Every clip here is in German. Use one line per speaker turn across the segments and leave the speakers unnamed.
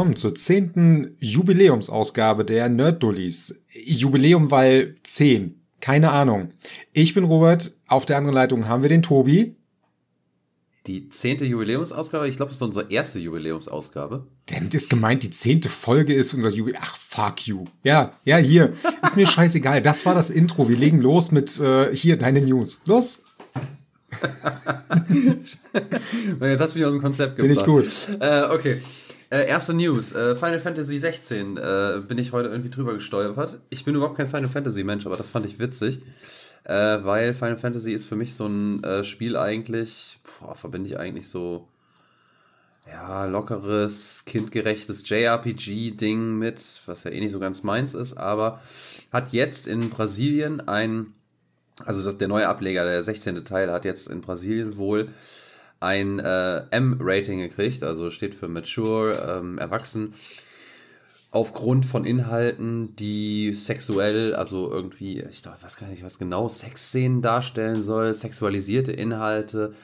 Willkommen zur zehnten Jubiläumsausgabe der Nerd-Dullis. Jubiläum, weil 10. Keine Ahnung. Ich bin Robert. Auf der anderen Leitung haben wir den Tobi.
Die zehnte Jubiläumsausgabe? Ich glaube, das ist unsere erste Jubiläumsausgabe.
Damit ist gemeint, die zehnte Folge ist unser Jubiläum. Ach, fuck you. Ja, ja, hier. Ist mir scheißegal. Das war das Intro. Wir legen los mit äh, hier deine News. Los.
Jetzt hast du mich aus dem Konzept
gebracht. Bin ich
gut. Äh, okay. Äh, erste News. Äh, Final Fantasy 16 äh, bin ich heute irgendwie drüber gestolpert. Ich bin überhaupt kein Final Fantasy Mensch, aber das fand ich witzig. Äh, weil Final Fantasy ist für mich so ein äh, Spiel eigentlich, boah, verbinde ich eigentlich so, ja, lockeres, kindgerechtes JRPG-Ding mit, was ja eh nicht so ganz meins ist, aber hat jetzt in Brasilien ein, also das, der neue Ableger, der 16. Teil, hat jetzt in Brasilien wohl ein äh, M-Rating gekriegt, also steht für Mature, ähm, erwachsen, aufgrund von Inhalten, die sexuell, also irgendwie, ich weiß gar nicht, was genau, Sexszenen darstellen soll, sexualisierte Inhalte,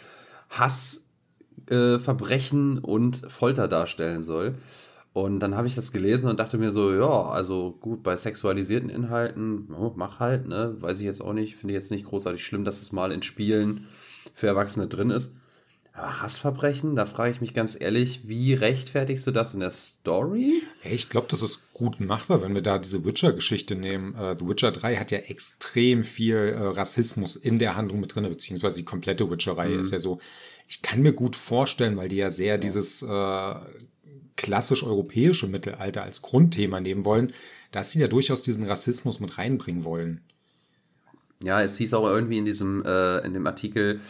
Hassverbrechen äh, und Folter darstellen soll. Und dann habe ich das gelesen und dachte mir so, ja, also gut, bei sexualisierten Inhalten, oh, mach halt, ne? Weiß ich jetzt auch nicht, finde ich jetzt nicht großartig schlimm, dass es mal in Spielen für Erwachsene drin ist. Hassverbrechen, da frage ich mich ganz ehrlich, wie rechtfertigst du das in der Story?
Ich glaube, das ist gut machbar, wenn wir da diese Witcher-Geschichte nehmen. Uh, The Witcher 3 hat ja extrem viel uh, Rassismus in der Handlung mit drin, beziehungsweise die komplette Witcher-Reihe mhm. ist ja so. Ich kann mir gut vorstellen, weil die ja sehr ja. dieses uh, klassisch europäische Mittelalter als Grundthema nehmen wollen, dass sie ja durchaus diesen Rassismus mit reinbringen wollen.
Ja, es hieß auch irgendwie in diesem, in dem Artikel,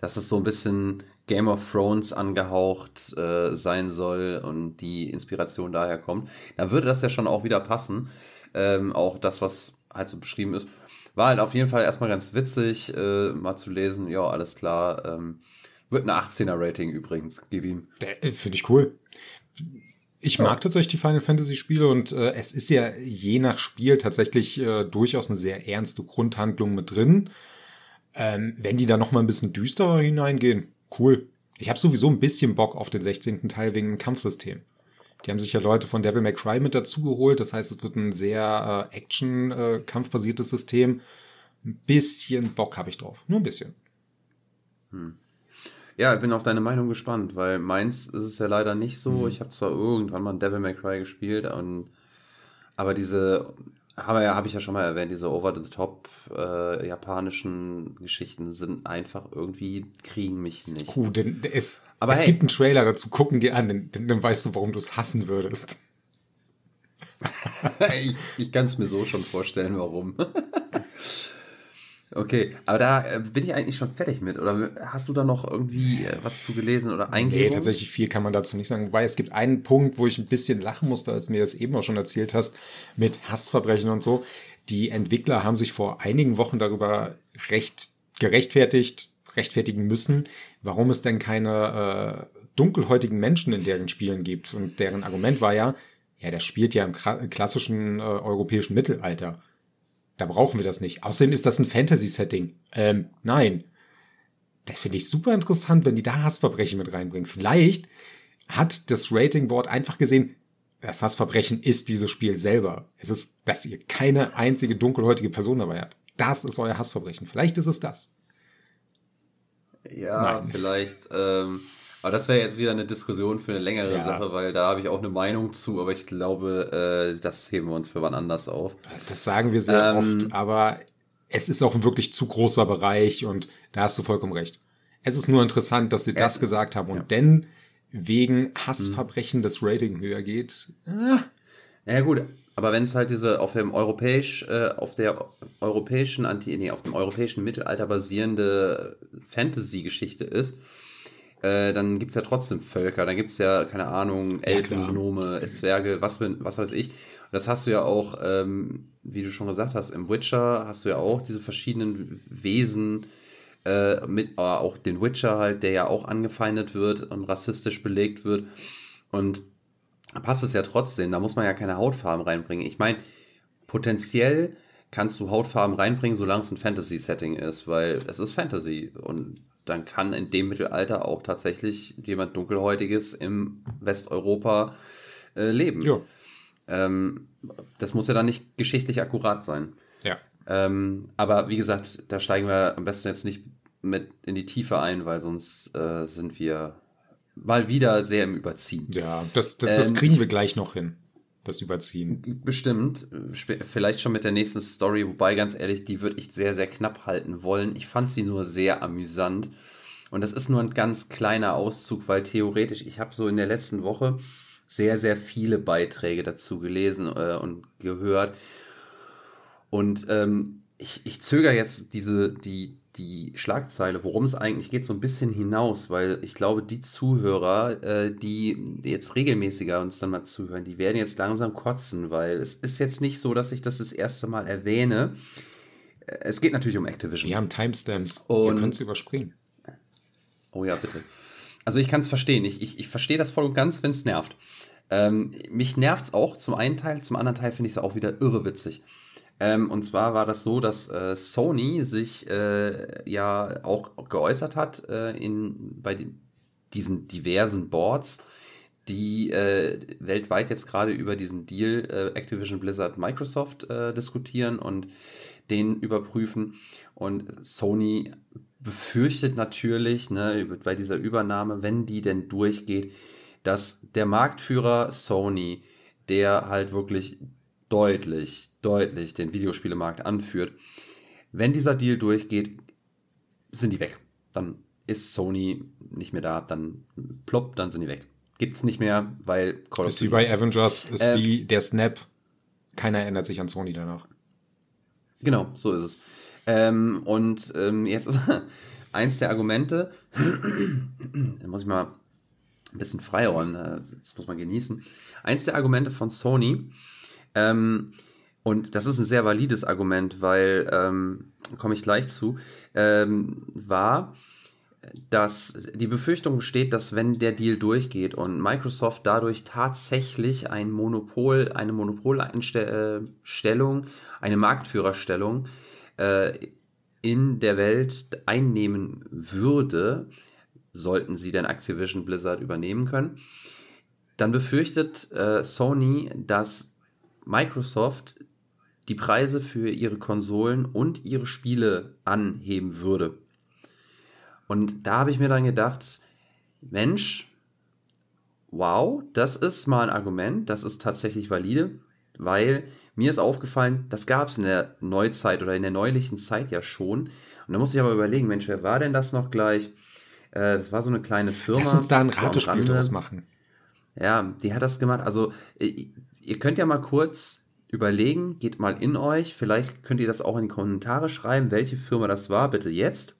dass es so ein bisschen Game of Thrones angehaucht äh, sein soll und die Inspiration daher kommt, dann würde das ja schon auch wieder passen. Ähm, auch das, was halt so beschrieben ist. War halt auf jeden Fall erstmal ganz witzig, äh, mal zu lesen. Ja, alles klar. Ähm, wird eine 18er-Rating übrigens, gib ihm.
Äh, finde ich cool. Ich mag tatsächlich die Final Fantasy Spiele und äh, es ist ja je nach Spiel tatsächlich äh, durchaus eine sehr ernste Grundhandlung mit drin. Ähm, wenn die da noch mal ein bisschen düsterer hineingehen, cool. Ich habe sowieso ein bisschen Bock auf den 16. Teil wegen dem Kampfsystem. Die haben sich ja Leute von Devil May Cry mit dazugeholt. Das heißt, es wird ein sehr äh, Action-kampfbasiertes äh, System. Ein bisschen Bock habe ich drauf. Nur ein bisschen.
Hm. Ja, ich bin auf deine Meinung gespannt, weil meins ist es ja leider nicht so. Hm. Ich habe zwar irgendwann mal Devil May Cry gespielt, und, aber diese habe ja, hab ich ja schon mal erwähnt, diese over-the-top äh, japanischen Geschichten sind einfach irgendwie, kriegen mich nicht.
Cool, denn es, Aber es hey. gibt einen Trailer dazu, gucken dir an, denn, dann weißt du, warum du es hassen würdest.
ich ich kann es mir so schon vorstellen, warum. Okay, aber da äh, bin ich eigentlich schon fertig mit. Oder hast du da noch irgendwie äh, was zu gelesen oder
eingegeben? Nee, tatsächlich viel kann man dazu nicht sagen. Wobei es gibt einen Punkt, wo ich ein bisschen lachen musste, als mir das eben auch schon erzählt hast, mit Hassverbrechen und so. Die Entwickler haben sich vor einigen Wochen darüber recht gerechtfertigt, rechtfertigen müssen, warum es denn keine äh, dunkelhäutigen Menschen in deren Spielen gibt. Und deren Argument war ja, ja, der spielt ja im klassischen äh, europäischen Mittelalter. Da brauchen wir das nicht. Außerdem ist das ein Fantasy-Setting. Ähm, nein. Das finde ich super interessant, wenn die da Hassverbrechen mit reinbringen. Vielleicht hat das Rating Board einfach gesehen, das Hassverbrechen ist dieses Spiel selber. Es ist, dass ihr keine einzige dunkelhäutige Person dabei habt. Das ist euer Hassverbrechen. Vielleicht ist es das.
Ja, Nein. vielleicht. Ähm, aber das wäre jetzt wieder eine Diskussion für eine längere ja. Sache, weil da habe ich auch eine Meinung zu, aber ich glaube, äh, das heben wir uns für wann anders auf.
Das sagen wir sehr ähm, oft, aber es ist auch ein wirklich zu großer Bereich und da hast du vollkommen recht. Es ist nur interessant, dass sie das gesagt haben und ja. denn wegen Hassverbrechen hm. das Rating höher geht.
Ah. Ja gut, aber wenn es halt diese auf dem europäisch, äh, auf der europäischen Anti, nee, auf dem europäischen Mittelalter basierende Fantasy-Geschichte ist, äh, dann gibt es ja trotzdem Völker. Dann gibt es ja, keine Ahnung, Elfen, ja, Gnome, Zwerge, was, für, was weiß ich. Und das hast du ja auch, ähm, wie du schon gesagt hast, im Witcher hast du ja auch diese verschiedenen Wesen, äh, mit äh, auch den Witcher halt, der ja auch angefeindet wird und rassistisch belegt wird. Und da passt es ja trotzdem, da muss man ja keine Hautfarben reinbringen. Ich meine, potenziell kannst du Hautfarben reinbringen, solange es ein Fantasy-Setting ist, weil es ist Fantasy und dann kann in dem Mittelalter auch tatsächlich jemand Dunkelhäutiges im Westeuropa äh, leben.
Ja.
Ähm, das muss ja dann nicht geschichtlich akkurat sein.
Ja.
Ähm, aber wie gesagt, da steigen wir am besten jetzt nicht mit in die Tiefe ein, weil sonst äh, sind wir mal wieder sehr im Überziehen.
Ja, das, das, das
Ähm,
kriegen wir gleich noch hin. Das Überziehen.
Bestimmt. Vielleicht schon mit der nächsten Story, wobei ganz ehrlich, die würde ich sehr, sehr knapp halten wollen. Ich fand sie nur sehr amüsant. Und das ist nur ein ganz kleiner Auszug, weil theoretisch, ich habe so in der letzten Woche sehr, sehr viele Beiträge dazu gelesen äh, und gehört. Und ähm, ich, ich zögere jetzt diese, die, die Schlagzeile, worum es eigentlich geht, so ein bisschen hinaus, weil ich glaube, die Zuhörer, äh, die jetzt regelmäßiger uns dann mal zuhören, die werden jetzt langsam kotzen, weil es ist jetzt nicht so, dass ich das das erste Mal erwähne. Äh, Es geht natürlich um Activision.
Wir haben Timestamps.
Und-
Wir können es überspringen.
Oh ja, bitte. Also ich kann es verstehen. Ich, ich, ich verstehe das voll und ganz, wenn es nervt. Ähm, mich nervt es auch zum einen Teil, zum anderen Teil finde ich es auch wieder irre witzig. Ähm, und zwar war das so, dass äh, Sony sich äh, ja auch geäußert hat äh, in, bei die, diesen diversen Boards, die äh, weltweit jetzt gerade über diesen Deal äh, Activision Blizzard Microsoft äh, diskutieren und den überprüfen. Und Sony befürchtet natürlich ne, bei dieser Übernahme, wenn die denn durchgeht, dass der Marktführer Sony, der halt wirklich deutlich, deutlich den Videospielemarkt anführt, wenn dieser Deal durchgeht, sind die weg. Dann ist Sony nicht mehr da, dann plopp, dann sind die weg. Gibt's nicht mehr, weil Call of
Ist wie bei Avengers, ist
Ähm,
wie der Snap. Keiner erinnert sich an Sony danach.
Genau, so ist es. Ähm, und ähm, jetzt ist eins der Argumente, da muss ich mal ein bisschen freiräumen, äh, das muss man genießen. Eins der Argumente von Sony, ähm, und das ist ein sehr valides Argument, weil, ähm, komme ich gleich zu, ähm, war, dass die Befürchtung besteht, dass wenn der Deal durchgeht und Microsoft dadurch tatsächlich ein Monopol, eine Monopolstellung, eine Marktführerstellung äh, in der Welt einnehmen würde, sollten sie denn Activision Blizzard übernehmen können, dann befürchtet äh, Sony, dass Microsoft die Preise für ihre Konsolen und ihre Spiele anheben würde. Und da habe ich mir dann gedacht, Mensch, wow, das ist mal ein Argument, das ist tatsächlich valide, weil mir ist aufgefallen, das gab es in der Neuzeit oder in der neulichen Zeit ja schon. Und da muss ich aber überlegen, Mensch, wer war denn das noch gleich? Äh, das war so eine kleine Firma.
Lass uns da ein Ratespiel draus machen.
Ja, die hat das gemacht. Also, ihr könnt ja mal kurz überlegen, geht mal in euch. Vielleicht könnt ihr das auch in die Kommentare schreiben, welche Firma das war. Bitte jetzt.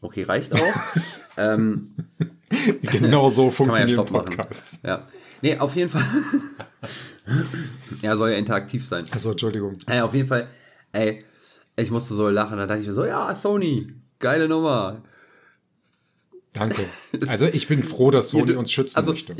Okay, reicht auch. ähm,
Genau so
ja
funktioniert
machen.
Podcasts.
Ja. Nee, auf jeden Fall. ja, soll ja interaktiv sein.
Achso, Entschuldigung.
Ey, auf jeden Fall, ey, ich musste so lachen. Da dachte ich mir so, ja, Sony, geile Nummer.
Danke. Also ich bin froh, dass Sony
Ihr-
uns schützen
also,
möchte.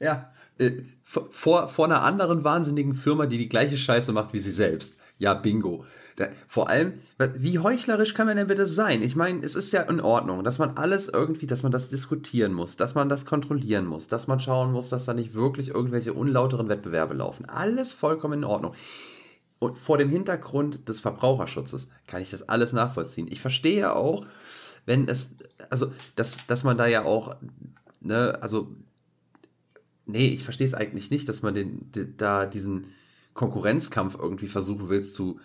Ja, äh, vor, vor einer anderen wahnsinnigen Firma, die die gleiche Scheiße macht wie sie selbst. Ja, bingo. Da, vor allem, wie heuchlerisch kann man denn bitte sein? Ich meine, es ist ja in Ordnung, dass man alles irgendwie, dass man das diskutieren muss, dass man das kontrollieren muss, dass man schauen muss, dass da nicht wirklich irgendwelche unlauteren Wettbewerbe laufen. Alles vollkommen in Ordnung. Und vor dem Hintergrund des Verbraucherschutzes kann ich das alles nachvollziehen. Ich verstehe auch, wenn es, also, dass, dass man da ja auch, ne, also, nee, ich verstehe es eigentlich nicht, dass man den, de- da diesen Konkurrenzkampf irgendwie versuchen will zu,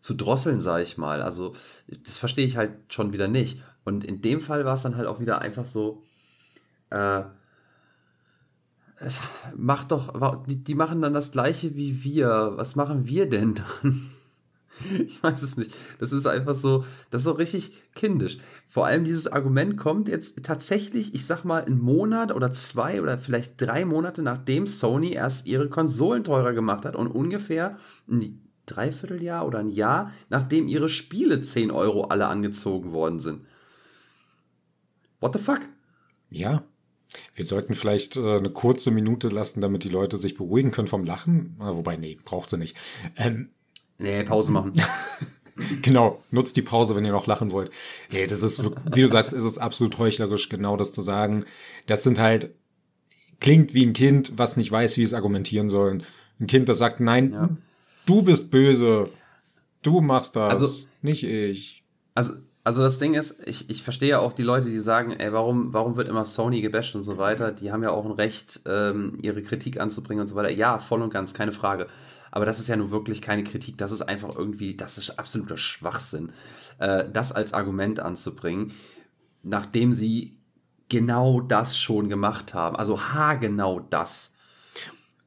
zu drosseln, sage ich mal. Also, das verstehe ich halt schon wieder nicht. Und in dem Fall war es dann halt auch wieder einfach so, äh, es macht doch, die, die machen dann das gleiche wie wir. Was machen wir denn dann? Ich weiß es nicht. Das ist einfach so, das ist so richtig kindisch. Vor allem dieses Argument kommt jetzt tatsächlich, ich sag mal, einen Monat oder zwei oder vielleicht drei Monate nachdem Sony erst ihre Konsolen teurer gemacht hat und ungefähr ein Dreivierteljahr oder ein Jahr, nachdem ihre Spiele 10 Euro alle angezogen worden sind. What the fuck?
Ja. Wir sollten vielleicht äh, eine kurze Minute lassen, damit die Leute sich beruhigen können vom Lachen. Äh, wobei, nee, braucht sie nicht. Ähm,
Nee, Pause machen.
genau, nutzt die Pause, wenn ihr noch lachen wollt. Nee, das ist, wie du sagst, ist es absolut heuchlerisch, genau das zu sagen. Das sind halt klingt wie ein Kind, was nicht weiß, wie es argumentieren soll. Ein Kind, das sagt, nein, ja. du bist böse, du machst das, also, nicht ich.
Also, also das Ding ist, ich, ich verstehe ja auch die Leute, die sagen, ey, warum, warum wird immer Sony gebasht und so weiter? Die haben ja auch ein Recht, ähm, ihre Kritik anzubringen und so weiter. Ja, voll und ganz, keine Frage. Aber das ist ja nur wirklich keine Kritik, das ist einfach irgendwie, das ist absoluter Schwachsinn, äh, das als Argument anzubringen, nachdem sie genau das schon gemacht haben. Also haargenau das.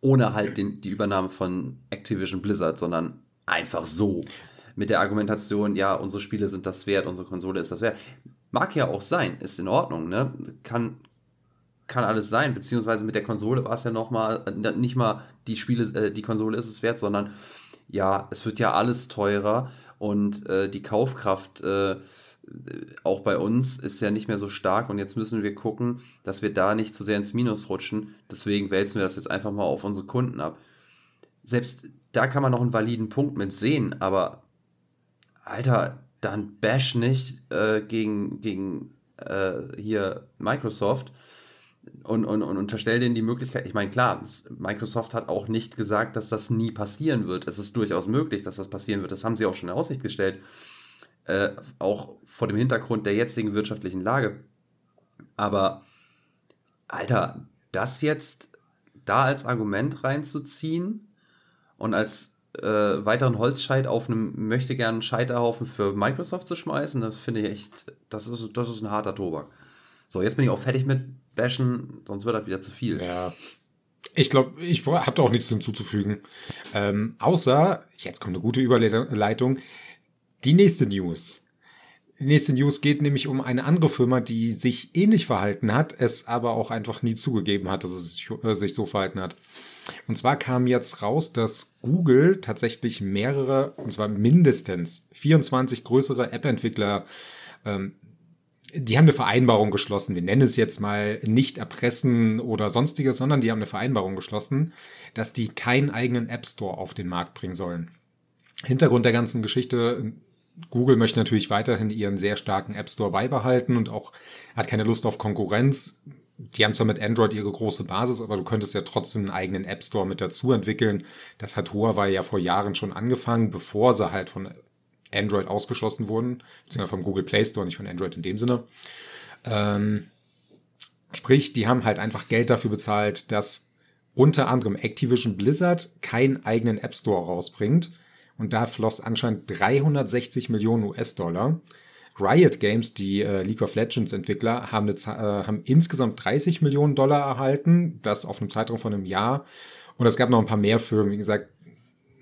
Ohne halt den, die Übernahme von Activision Blizzard, sondern einfach so. Mit der Argumentation, ja, unsere Spiele sind das wert, unsere Konsole ist das wert. Mag ja auch sein, ist in Ordnung, ne? Kann, kann alles sein, beziehungsweise mit der Konsole war es ja nochmal, nicht mal die Spiele, äh, die Konsole ist es wert, sondern ja, es wird ja alles teurer und äh, die Kaufkraft äh, auch bei uns ist ja nicht mehr so stark und jetzt müssen wir gucken, dass wir da nicht zu sehr ins Minus rutschen. Deswegen wälzen wir das jetzt einfach mal auf unsere Kunden ab. Selbst da kann man noch einen validen Punkt mit sehen, aber Alter, dann bash nicht äh, gegen, gegen äh, hier Microsoft und, und, und unterstell denen die Möglichkeit. Ich meine, klar, Microsoft hat auch nicht gesagt, dass das nie passieren wird. Es ist durchaus möglich, dass das passieren wird. Das haben sie auch schon in Aussicht gestellt äh, auch vor dem Hintergrund der jetzigen wirtschaftlichen Lage. Aber, Alter, das jetzt da als Argument reinzuziehen und als äh, weiteren Holzscheit auf einem möchte gern Scheiterhaufen für Microsoft zu schmeißen, das finde ich echt, das ist, das ist ein harter Tobak. So, jetzt bin ich auch fertig mit Bashen, sonst wird das wieder zu viel.
Ja. Ich glaube, ich habe da auch nichts hinzuzufügen. Ähm, außer, jetzt kommt eine gute Überleitung, die nächste News. Die nächste News geht nämlich um eine andere Firma, die sich ähnlich verhalten hat, es aber auch einfach nie zugegeben hat, dass es sich, äh, sich so verhalten hat. Und zwar kam jetzt raus, dass Google tatsächlich mehrere, und zwar mindestens 24 größere App-Entwickler, ähm, die haben eine Vereinbarung geschlossen. Wir nennen es jetzt mal nicht erpressen oder sonstiges, sondern die haben eine Vereinbarung geschlossen, dass die keinen eigenen App Store auf den Markt bringen sollen. Hintergrund der ganzen Geschichte Google möchte natürlich weiterhin ihren sehr starken App Store beibehalten und auch hat keine Lust auf Konkurrenz. Die haben zwar mit Android ihre große Basis, aber du könntest ja trotzdem einen eigenen App Store mit dazu entwickeln. Das hat Huawei ja vor Jahren schon angefangen, bevor sie halt von Android ausgeschlossen wurden, beziehungsweise vom Google Play Store, nicht von Android in dem Sinne. Ähm, sprich, die haben halt einfach Geld dafür bezahlt, dass unter anderem Activision Blizzard keinen eigenen App Store rausbringt und da floss anscheinend 360 Millionen US-Dollar. Riot Games, die äh, League of Legends Entwickler, haben, eine, äh, haben insgesamt 30 Millionen Dollar erhalten, das auf einem Zeitraum von einem Jahr. Und es gab noch ein paar mehr Firmen. Wie gesagt,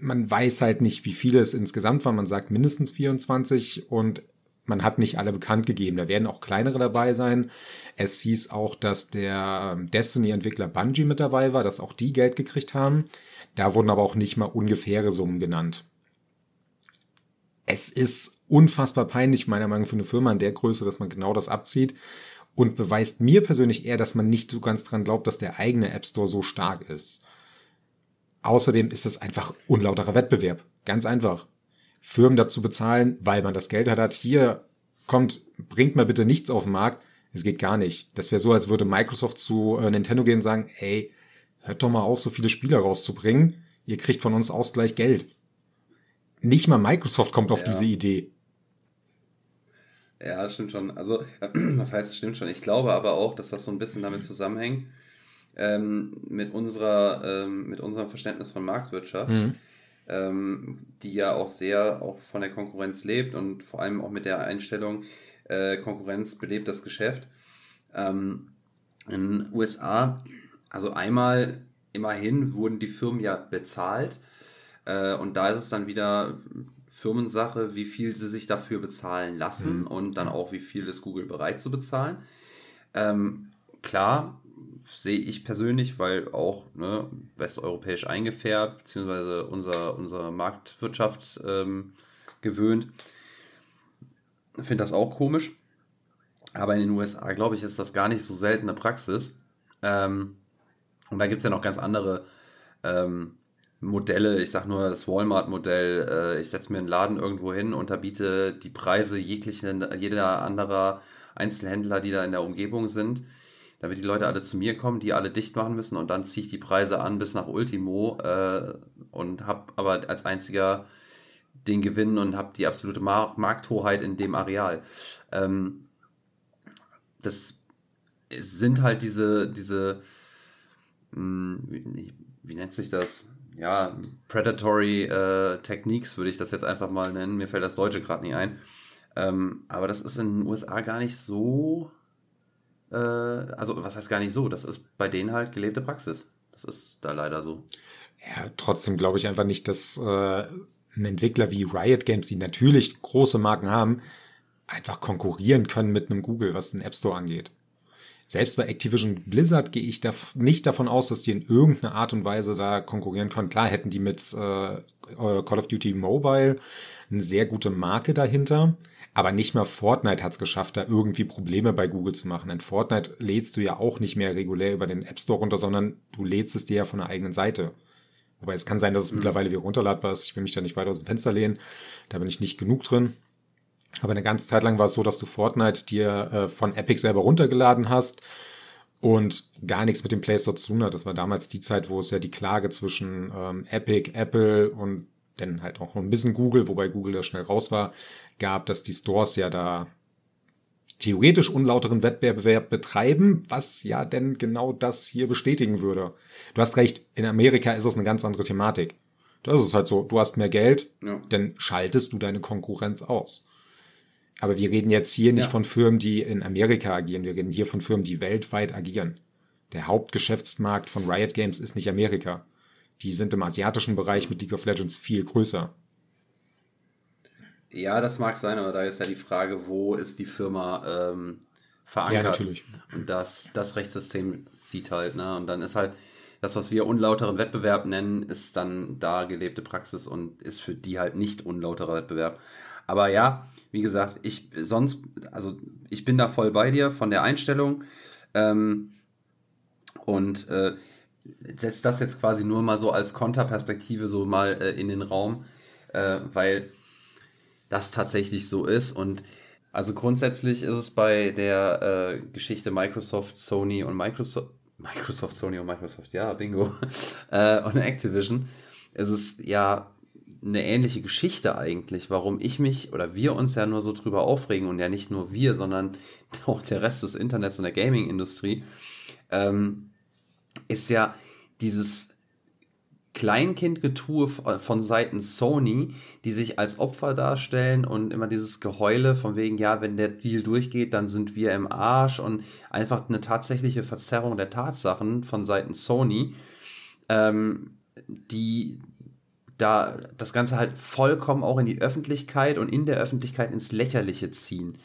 man weiß halt nicht, wie viele es insgesamt waren. Man sagt mindestens 24 und man hat nicht alle bekannt gegeben. Da werden auch kleinere dabei sein. Es hieß auch, dass der ähm, Destiny-Entwickler Bungie mit dabei war, dass auch die Geld gekriegt haben. Da wurden aber auch nicht mal ungefähre Summen genannt es ist unfassbar peinlich, meiner Meinung nach, für eine Firma in der Größe, dass man genau das abzieht und beweist mir persönlich eher, dass man nicht so ganz dran glaubt, dass der eigene App Store so stark ist. Außerdem ist es einfach unlauterer Wettbewerb. Ganz einfach. Firmen dazu bezahlen, weil man das Geld hat, hier kommt, bringt mal bitte nichts auf den Markt. Es geht gar nicht. Das wäre so, als würde Microsoft zu äh, Nintendo gehen und sagen, ey, hört doch mal auf, so viele Spiele rauszubringen. Ihr kriegt von uns Ausgleich Geld. Nicht mal Microsoft kommt auf ja. diese Idee.
Ja, das stimmt schon. Also, was heißt, es stimmt schon. Ich glaube aber auch, dass das so ein bisschen damit zusammenhängt, ähm, mit, unserer, ähm, mit unserem Verständnis von Marktwirtschaft, mhm. ähm, die ja auch sehr auch von der Konkurrenz lebt und vor allem auch mit der Einstellung, äh, Konkurrenz belebt das Geschäft. Ähm, in den USA, also einmal, immerhin wurden die Firmen ja bezahlt äh, und da ist es dann wieder Firmensache, wie viel sie sich dafür bezahlen lassen mhm. und dann auch, wie viel ist Google bereit zu bezahlen. Ähm, klar, sehe ich persönlich, weil auch ne, westeuropäisch eingefärbt, beziehungsweise unser, unsere Marktwirtschaft ähm, gewöhnt, finde das auch komisch. Aber in den USA, glaube ich, ist das gar nicht so seltene Praxis. Ähm, und da gibt es ja noch ganz andere ähm, Modelle, ich sag nur das Walmart-Modell, äh, ich setze mir einen Laden irgendwo hin, unterbiete die Preise jeglichen, jeder anderer Einzelhändler, die da in der Umgebung sind. Damit die Leute alle zu mir kommen, die alle dicht machen müssen und dann ziehe ich die Preise an bis nach Ultimo äh, und habe aber als einziger den Gewinn und habe die absolute Mar Markthoheit in dem Areal. Ähm, das sind halt diese, diese, mh, hm, wie, wie, nennt sich das? Ja, Predatory äh, Techniques würde ich das jetzt einfach mal nennen. Mir fällt das Deutsche gerade nicht ein. Ähm, aber das ist in den USA gar nicht so äh, also was heißt gar nicht so, das ist bei denen halt gelebte Praxis. Das ist da leider so.
Ja, trotzdem glaube ich einfach nicht, dass äh, ein Entwickler wie Riot Games, die natürlich große Marken haben, einfach konkurrieren können mit einem Google, was den App Store angeht. Selbst bei Activision Blizzard gehe ich da nicht davon aus, dass die in irgendeiner Art und Weise da konkurrieren können. Klar hätten die mit äh, Call of Duty Mobile eine sehr gute Marke dahinter. Aber nicht mal Fortnite hat es geschafft, da irgendwie Probleme bei Google zu machen. Denn Fortnite lädst du ja auch nicht mehr regulär über den App Store runter, sondern du lädst es dir ja von der eigenen Seite. Wobei es kann sein, dass es mhm. mittlerweile wieder runterladbar ist. Ich will mich da nicht weiter aus dem Fenster lehnen. Da bin ich nicht genug drin. Aber eine ganze Zeit lang war es so, dass du Fortnite dir äh, von Epic selber runtergeladen hast und gar nichts mit dem Play Store zu tun hat. Das war damals die Zeit, wo es ja die Klage zwischen ähm, Epic, Apple und dann halt auch noch ein bisschen Google, wobei Google da schnell raus war, gab, dass die Stores ja da theoretisch unlauteren Wettbewerb betreiben, was ja denn genau das hier bestätigen würde. Du hast recht, in Amerika ist es eine ganz andere Thematik. Das ist halt so, du hast mehr Geld, ja. dann schaltest du deine Konkurrenz aus. Aber wir reden jetzt hier nicht ja. von Firmen, die in Amerika agieren, wir reden hier von Firmen, die weltweit agieren. Der Hauptgeschäftsmarkt von Riot Games ist nicht Amerika. Die sind im asiatischen Bereich mit League of Legends viel größer.
Ja, das mag sein, aber da ist ja die Frage, wo ist die Firma ähm, verankert? Ja, natürlich. Und das, das Rechtssystem zieht halt, ne? Und dann ist halt das, was wir unlauteren Wettbewerb nennen, ist dann da gelebte Praxis und ist für die halt nicht unlauterer Wettbewerb. Aber ja, wie gesagt, ich sonst, also ich bin da voll bei dir von der Einstellung. Ähm, und äh, setzt das jetzt quasi nur mal so als Konterperspektive so mal äh, in den Raum, äh, weil das tatsächlich so ist. Und also grundsätzlich ist es bei der äh, Geschichte Microsoft, Sony und Microsoft, Microsoft, Sony und Microsoft, ja, bingo, äh, und Activision, ist es ja eine ähnliche Geschichte eigentlich, warum ich mich oder wir uns ja nur so drüber aufregen und ja nicht nur wir, sondern auch der Rest des Internets und der Gaming-Industrie, ähm, ist ja dieses Kleinkindgetue von Seiten Sony, die sich als Opfer darstellen und immer dieses Geheule von wegen, ja, wenn der Deal durchgeht, dann sind wir im Arsch und einfach eine tatsächliche Verzerrung der Tatsachen von Seiten Sony, ähm, die da das Ganze halt vollkommen auch in die Öffentlichkeit und in der Öffentlichkeit ins Lächerliche ziehen.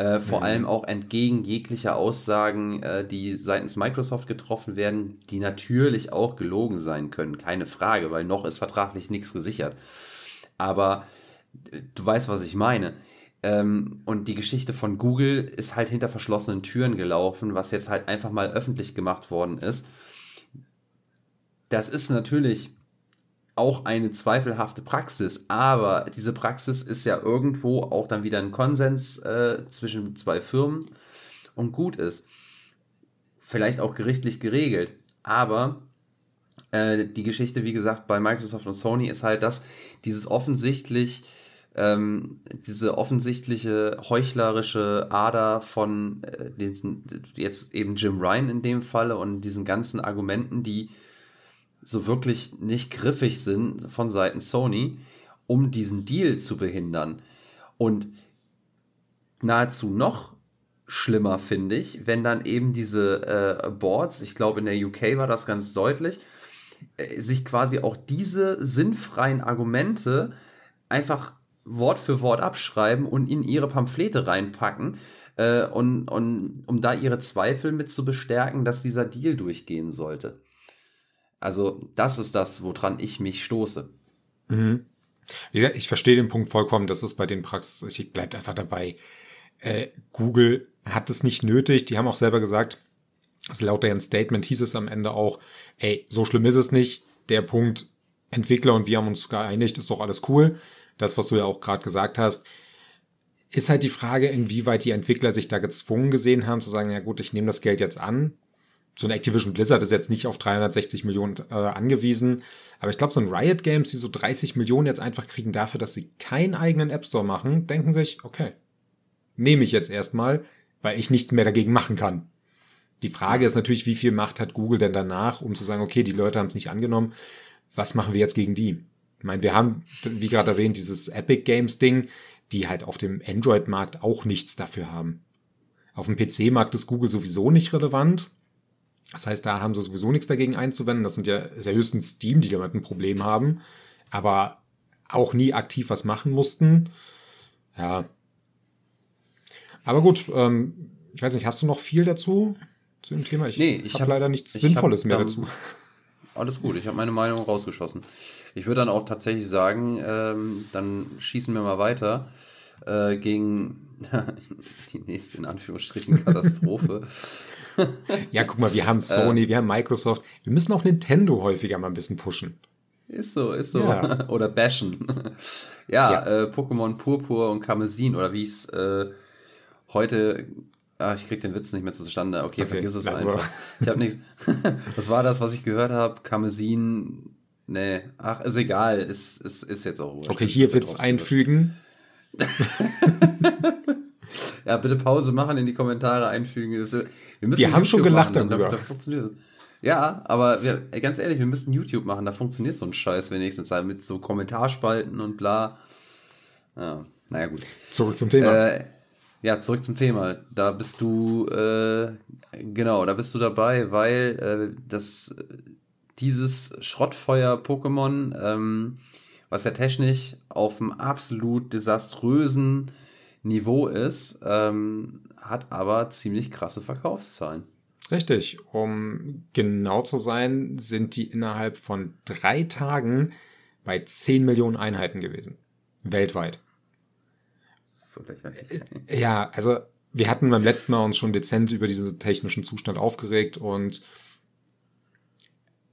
Äh, vor mhm. allem auch entgegen jeglicher Aussagen, äh, die seitens Microsoft getroffen werden, die natürlich auch gelogen sein können, keine Frage, weil noch ist vertraglich nichts gesichert. Aber du weißt, was ich meine. Ähm, und die Geschichte von Google ist halt hinter verschlossenen Türen gelaufen, was jetzt halt einfach mal öffentlich gemacht worden ist. Das ist natürlich auch eine zweifelhafte Praxis, aber diese Praxis ist ja irgendwo auch dann wieder ein Konsens äh, zwischen zwei Firmen und gut ist. Vielleicht auch gerichtlich geregelt, aber äh, die Geschichte, wie gesagt, bei Microsoft und Sony ist halt, dass dieses offensichtlich ähm, diese offensichtliche heuchlerische Ader von äh, den, jetzt eben Jim Ryan in dem Falle und diesen ganzen Argumenten, die so wirklich nicht griffig sind von Seiten Sony, um diesen Deal zu behindern. Und nahezu noch schlimmer finde ich, wenn dann eben diese äh, Boards, ich glaube in der UK war das ganz deutlich, äh, sich quasi auch diese sinnfreien Argumente einfach Wort für Wort abschreiben und in ihre Pamphlete reinpacken, äh, und, und um da ihre Zweifel mit zu bestärken, dass dieser Deal durchgehen sollte. Also das ist das, woran ich mich stoße.
Mhm. Ich verstehe den Punkt vollkommen, das ist bei den Praxis, ich bleibe einfach dabei. Äh, Google hat es nicht nötig, die haben auch selber gesagt, also laut deren Statement hieß es am Ende auch, ey, so schlimm ist es nicht, der Punkt Entwickler und wir haben uns geeinigt, ist doch alles cool. Das, was du ja auch gerade gesagt hast, ist halt die Frage, inwieweit die Entwickler sich da gezwungen gesehen haben, zu sagen, ja gut, ich nehme das Geld jetzt an. So ein Activision Blizzard ist jetzt nicht auf 360 Millionen äh, angewiesen. Aber ich glaube, so ein Riot Games, die so 30 Millionen jetzt einfach kriegen dafür, dass sie keinen eigenen App Store machen, denken sich, okay, nehme ich jetzt erstmal, weil ich nichts mehr dagegen machen kann. Die Frage ist natürlich, wie viel Macht hat Google denn danach, um zu sagen, okay, die Leute haben es nicht angenommen. Was machen wir jetzt gegen die? Ich meine, wir haben, wie gerade erwähnt, dieses Epic Games Ding die halt auf dem Android-Markt auch nichts dafür haben. Auf dem PC-Markt ist Google sowieso nicht relevant. Das heißt, da haben sie sowieso nichts dagegen einzuwenden. Das sind ja, ist ja höchstens Steam, die damit ein Problem haben, aber auch nie aktiv was machen mussten. Ja. Aber gut, ähm, ich weiß nicht, hast du noch viel dazu zu dem Thema?
Ich, nee, ich habe
hab leider nichts Sinnvolles mehr dazu.
Alles gut, ich habe meine Meinung rausgeschossen. Ich würde dann auch tatsächlich sagen, ähm, dann schießen wir mal weiter äh, gegen die nächste in Anführungsstrichen Katastrophe.
ja, guck mal, wir haben Sony, äh, wir haben Microsoft. Wir müssen auch Nintendo häufiger mal ein bisschen pushen.
Ist so, ist so. Ja. oder bashen. ja, ja. Äh, Pokémon Purpur und Karmesin oder wie es äh, heute Ah, ich krieg den Witz nicht mehr zustande. Okay, okay vergiss es einfach. War. Ich habe nichts. was war das, was ich gehört habe? Karmesin. Nee, ach, ist egal. Ist, ist, ist jetzt auch
wurscht. Okay, hier Witz einfügen.
ja, bitte Pause machen, in die Kommentare einfügen. Das,
wir müssen wir haben schon gelacht
machen, darüber. Da, funktioniert Ja, aber wir, ganz ehrlich, wir müssen YouTube machen, da funktioniert so ein Scheiß wenigstens halt mit so Kommentarspalten und bla. Ja, naja, gut.
Zurück zum Thema.
Äh, ja, zurück zum Thema. Da bist du, äh, genau, da bist du dabei, weil äh, das, dieses Schrottfeuer-Pokémon, ähm, was ja technisch auf einem absolut desaströsen Niveau ist, ähm, hat aber ziemlich krasse Verkaufszahlen.
Richtig. Um genau zu sein, sind die innerhalb von drei Tagen bei 10 Millionen Einheiten gewesen. Weltweit
so lächerlich.
Äh, ja, also wir hatten beim letzten Mal uns schon dezent über diesen technischen Zustand aufgeregt und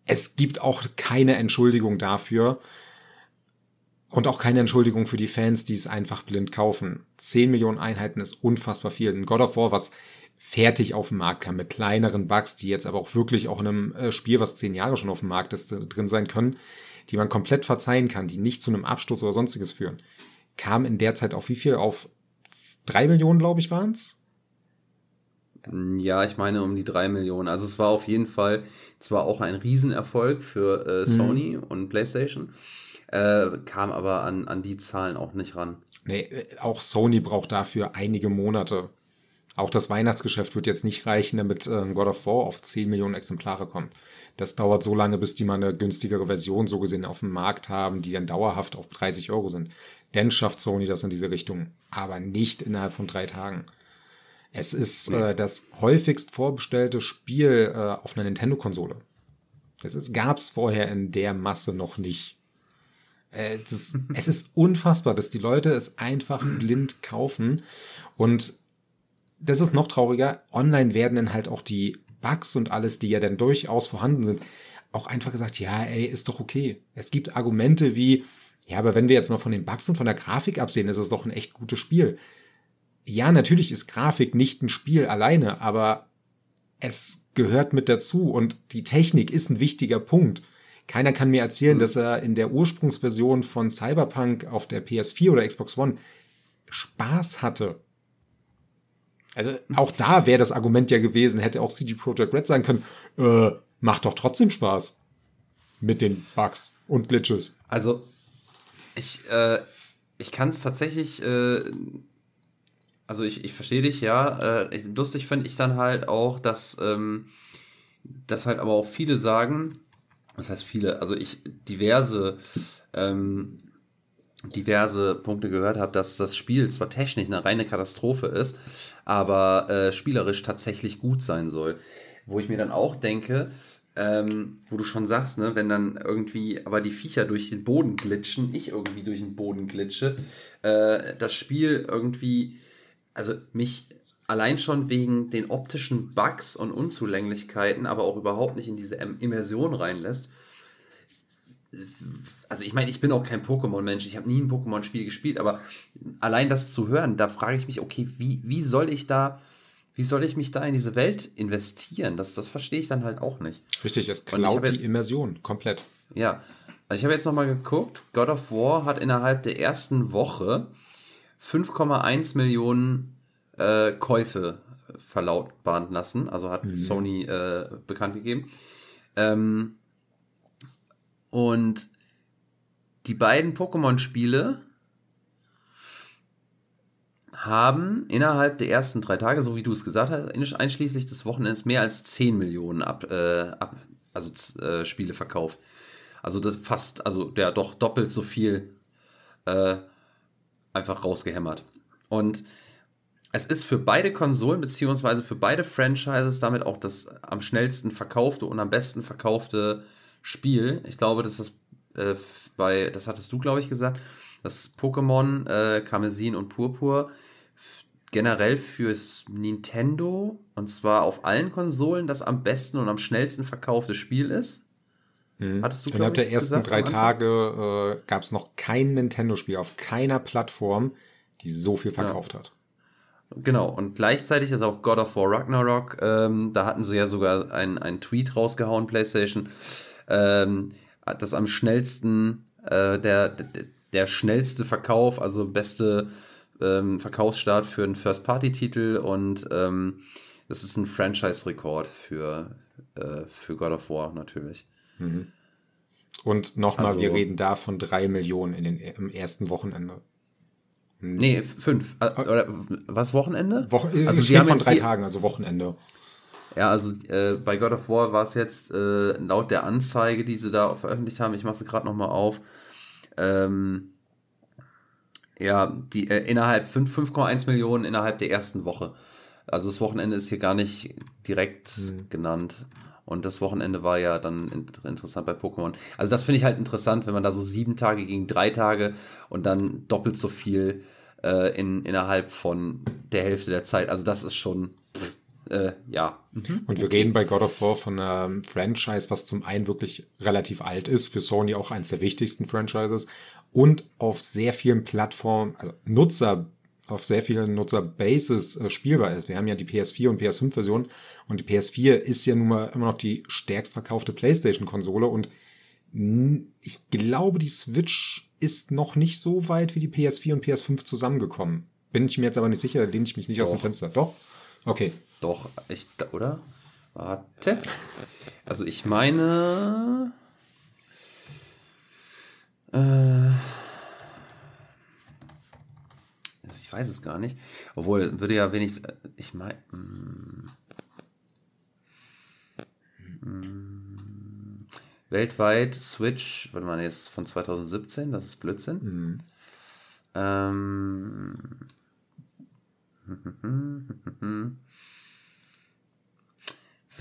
es gibt auch keine Entschuldigung dafür und auch keine Entschuldigung für die Fans, die es einfach blind kaufen. 10 Millionen Einheiten ist unfassbar viel. Ein God of War, was fertig auf den Markt kam mit kleineren Bugs, die jetzt aber auch wirklich auch in einem äh, Spiel, was zehn Jahre schon auf dem Markt ist, drin sein können, die man komplett verzeihen kann, die nicht zu einem Absturz oder sonstiges führen kam in der Zeit auf wie viel? Auf drei Millionen, glaube ich, waren es?
Ja, ich meine um die drei Millionen. Also es war auf jeden Fall zwar auch ein Riesenerfolg für äh, mhm. Sony mhm. und PlayStation, äh, kam aber an, an die Zahlen auch nicht ran.
Nee, äh, auch Sony braucht dafür einige Monate. Auch das Weihnachtsgeschäft wird jetzt nicht reichen, damit äh, God of War auf 10 Millionen Exemplare kommt. Das dauert so lange, bis die mal eine günstigere Version so gesehen auf dem Markt haben, die dann dauerhaft auf 30 Euro sind. Dann schafft Sony das in diese Richtung, aber nicht innerhalb von drei Tagen. Es ist äh, das häufigst vorbestellte Spiel äh, auf einer Nintendo-Konsole. Das gab es vorher in der Masse noch nicht. Äh, das, es ist unfassbar, dass die Leute es einfach blind kaufen. Und das ist noch trauriger. Online werden dann halt auch die Bugs und alles, die ja dann durchaus vorhanden sind, auch einfach gesagt, ja, ey, ist doch okay. Es gibt Argumente wie, ja, aber wenn wir jetzt mal von den Bugs und von der Grafik absehen, ist es doch ein echt gutes Spiel. Ja, natürlich ist Grafik nicht ein Spiel alleine, aber es gehört mit dazu und die Technik ist ein wichtiger Punkt. Keiner kann mir erzählen, mhm. dass er in der Ursprungsversion von Cyberpunk auf der PS4 oder Xbox One Spaß hatte. Also auch da wäre das Argument ja gewesen, hätte auch CG Projekt Red sagen können, äh, macht doch trotzdem Spaß mit den Bugs und Glitches.
Also ich, äh, ich kann es tatsächlich, äh, also ich, ich verstehe dich, ja. Äh, lustig finde ich dann halt auch, dass, ähm, dass halt aber auch viele sagen, das heißt viele, also ich diverse, ähm, diverse Punkte gehört habe, dass das Spiel zwar technisch eine reine Katastrophe ist, aber äh, spielerisch tatsächlich gut sein soll. Wo ich mir dann auch denke, ähm, wo du schon sagst, ne, wenn dann irgendwie aber die Viecher durch den Boden glitschen, ich irgendwie durch den Boden glitsche, äh, das Spiel irgendwie, also mich allein schon wegen den optischen Bugs und Unzulänglichkeiten, aber auch überhaupt nicht in diese Immersion reinlässt, also ich meine, ich bin auch kein Pokémon-Mensch, ich habe nie ein Pokémon-Spiel gespielt, aber allein das zu hören, da frage ich mich, okay, wie, wie soll ich da, wie soll ich mich da in diese Welt investieren? Das, das verstehe ich dann halt auch nicht.
Richtig, es klaut die Immersion komplett.
Ja, also ich habe jetzt nochmal geguckt, God of War hat innerhalb der ersten Woche 5,1 Millionen äh, Käufe verlautbaren lassen, also hat mhm. Sony äh, bekannt gegeben. Ähm, und die beiden Pokémon-Spiele haben innerhalb der ersten drei Tage, so wie du es gesagt hast, einschließlich des Wochenends mehr als 10 Millionen ab, äh, ab also äh, Spiele verkauft. Also das fast, also der doch doppelt so viel äh, einfach rausgehämmert. Und es ist für beide Konsolen beziehungsweise für beide Franchises damit auch das am schnellsten verkaufte und am besten verkaufte Spiel. Ich glaube, dass das äh, bei, das hattest du, glaube ich, gesagt, dass Pokémon, äh, Karmesin und Purpur generell fürs Nintendo und zwar auf allen Konsolen das am besten und am schnellsten verkaufte Spiel ist.
Mhm. Hattest du, Innerhalb der ersten gesagt, drei Tage äh, gab es noch kein Nintendo-Spiel auf keiner Plattform, die so viel verkauft ja. hat.
Genau, und gleichzeitig ist auch God of War Ragnarok, ähm, da hatten sie ja sogar einen Tweet rausgehauen, PlayStation, ähm, das am schnellsten, äh, der, der, der schnellste Verkauf, also beste ähm, Verkaufsstart für einen First-Party-Titel und ähm, das ist ein Franchise-Rekord für, äh, für God of War natürlich. Mhm.
Und nochmal, also, wir reden da von drei Millionen in den, im ersten Wochenende.
Nee, fünf. Äh, oder was, Wochenende?
Wo also sie haben von drei Tagen, also Wochenende.
Ja, also äh, bei God of War war es jetzt äh, laut der Anzeige, die sie da veröffentlicht haben, ich mache sie gerade nochmal auf, ähm, ja, die äh, innerhalb 5,1 Millionen innerhalb der ersten Woche. Also das Wochenende ist hier gar nicht direkt mhm. genannt. Und das Wochenende war ja dann interessant bei Pokémon. Also das finde ich halt interessant, wenn man da so sieben Tage gegen drei Tage und dann doppelt so viel äh, in, innerhalb von der Hälfte der Zeit. Also das ist schon, pff, äh, ja.
Mhm. Und wir okay. reden bei God of War von einem Franchise, was zum einen wirklich relativ alt ist, für Sony auch eines der wichtigsten Franchises und auf sehr vielen Plattformen, also Nutzer auf sehr vielen Nutzerbases äh, spielbar ist. Wir haben ja die PS4 und PS5-Version und die PS4 ist ja nun mal immer noch die stärkst verkaufte PlayStation-Konsole und ich glaube, die Switch ist noch nicht so weit wie die PS4 und PS5 zusammengekommen. Bin ich mir jetzt aber nicht sicher, da lehne ich mich nicht Doch. aus dem Fenster. Doch? Okay.
Doch, ich, oder? Warte. Also ich meine. Äh, Ich weiß es gar nicht. Obwohl, würde ja wenigstens. Ich meine. Mm, mm, weltweit Switch, warte mal, jetzt von 2017, das ist Blödsinn. Mhm. Ähm.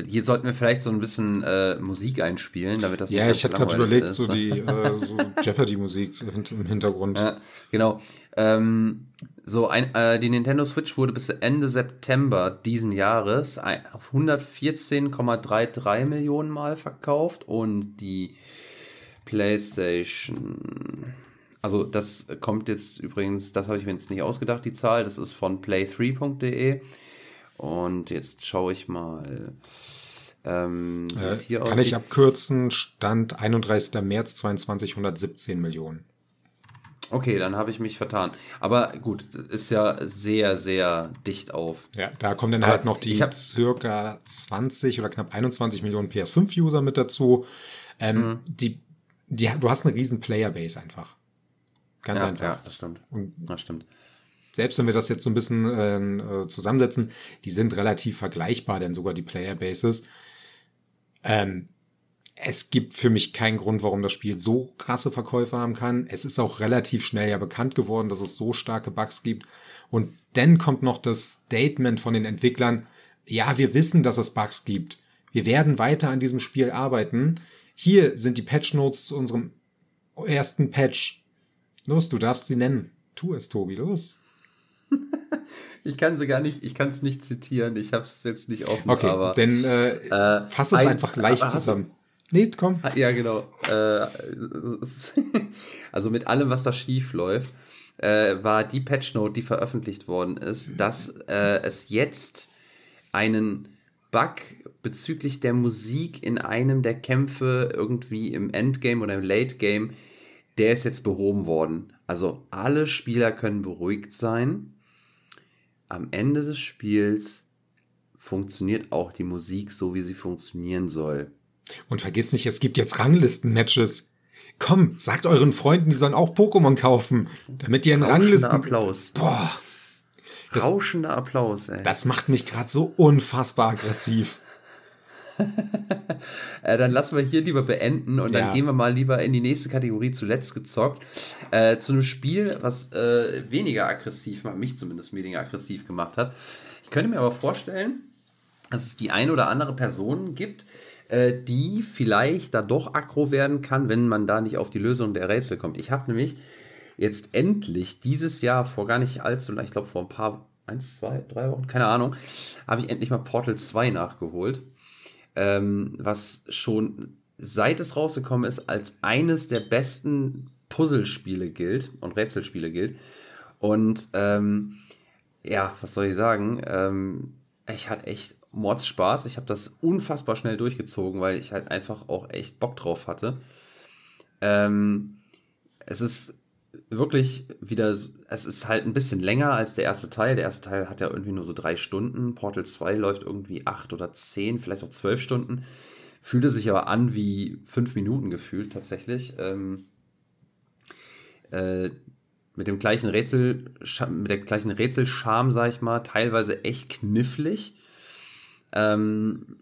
Hier sollten wir vielleicht so ein bisschen äh, Musik einspielen, damit das
Ja, ich hatte gerade überlegt, ist. so die äh, so Jeopardy-Musik im Hintergrund.
Ja, genau. Ähm, so, ein, äh, die Nintendo Switch wurde bis Ende September diesen Jahres auf 114,33 Millionen Mal verkauft und die PlayStation. Also, das kommt jetzt übrigens, das habe ich mir jetzt nicht ausgedacht, die Zahl, das ist von play3.de. Und jetzt schaue ich mal. Ähm,
äh, kann aussieht. ich abkürzen, Stand 31. März 22, 117 Millionen.
Okay, dann habe ich mich vertan. Aber gut, ist ja sehr, sehr dicht auf.
Ja, da kommen dann Aber halt noch die ich circa 20 oder knapp 21 Millionen PS5-User mit dazu. Ähm, mhm. die, die, du hast eine riesen Playerbase einfach. Ganz
ja,
einfach.
Ja, das stimmt. Und das stimmt.
Selbst wenn wir das jetzt so ein bisschen äh, zusammensetzen, die sind relativ vergleichbar, denn sogar die Playerbases. Ähm, es gibt für mich keinen Grund, warum das Spiel so krasse Verkäufe haben kann. Es ist auch relativ schnell ja bekannt geworden, dass es so starke Bugs gibt. Und dann kommt noch das Statement von den Entwicklern, ja, wir wissen, dass es Bugs gibt. Wir werden weiter an diesem Spiel arbeiten. Hier sind die Patch Notes zu unserem ersten Patch. Los, du darfst sie nennen. Tu es, Tobi, los.
Ich kann sie gar nicht, ich kann es nicht zitieren. Ich habe es jetzt nicht offen.
Okay, aber, denn äh, äh, fass es ein, einfach leicht zusammen. Nee, komm.
Ja, genau. Äh, also mit allem, was da schief läuft, äh, war die Patchnote, die veröffentlicht worden ist, dass äh, es jetzt einen Bug bezüglich der Musik in einem der Kämpfe irgendwie im Endgame oder im Late Game, der ist jetzt behoben worden. Also alle Spieler können beruhigt sein. Am Ende des Spiels funktioniert auch die Musik so, wie sie funktionieren soll.
Und vergiss nicht, es gibt jetzt Ranglisten-Matches. Komm, sagt euren Freunden, die sollen auch Pokémon kaufen, damit ihr in Ranglisten.
Applaus.
Boah.
Das, Rauschender Applaus, ey.
Das macht mich gerade so unfassbar aggressiv.
äh, dann lassen wir hier lieber beenden und dann ja. gehen wir mal lieber in die nächste Kategorie zuletzt gezockt. Äh, zu einem Spiel, was äh, weniger aggressiv, mich zumindest weniger aggressiv gemacht hat. Ich könnte mir aber vorstellen, dass es die eine oder andere Person gibt, äh, die vielleicht da doch aggro werden kann, wenn man da nicht auf die Lösung der Rätsel kommt. Ich habe nämlich jetzt endlich dieses Jahr, vor gar nicht allzu lang, ich glaube vor ein paar, eins, zwei, drei Wochen, keine Ahnung, habe ich endlich mal Portal 2 nachgeholt. Ähm, was schon seit es rausgekommen ist, als eines der besten Puzzlespiele gilt und Rätselspiele gilt. Und ähm, ja, was soll ich sagen? Ähm, ich hatte echt Mordspaß. Ich habe das unfassbar schnell durchgezogen, weil ich halt einfach auch echt Bock drauf hatte. Ähm, es ist wirklich wieder, es ist halt ein bisschen länger als der erste Teil. Der erste Teil hat ja irgendwie nur so drei Stunden. Portal 2 läuft irgendwie acht oder zehn, vielleicht auch zwölf Stunden. Fühlte sich aber an wie fünf Minuten gefühlt tatsächlich. Ähm, äh, mit dem gleichen Rätsel, mit der gleichen Rätselscham, sag ich mal, teilweise echt knifflig. Ähm,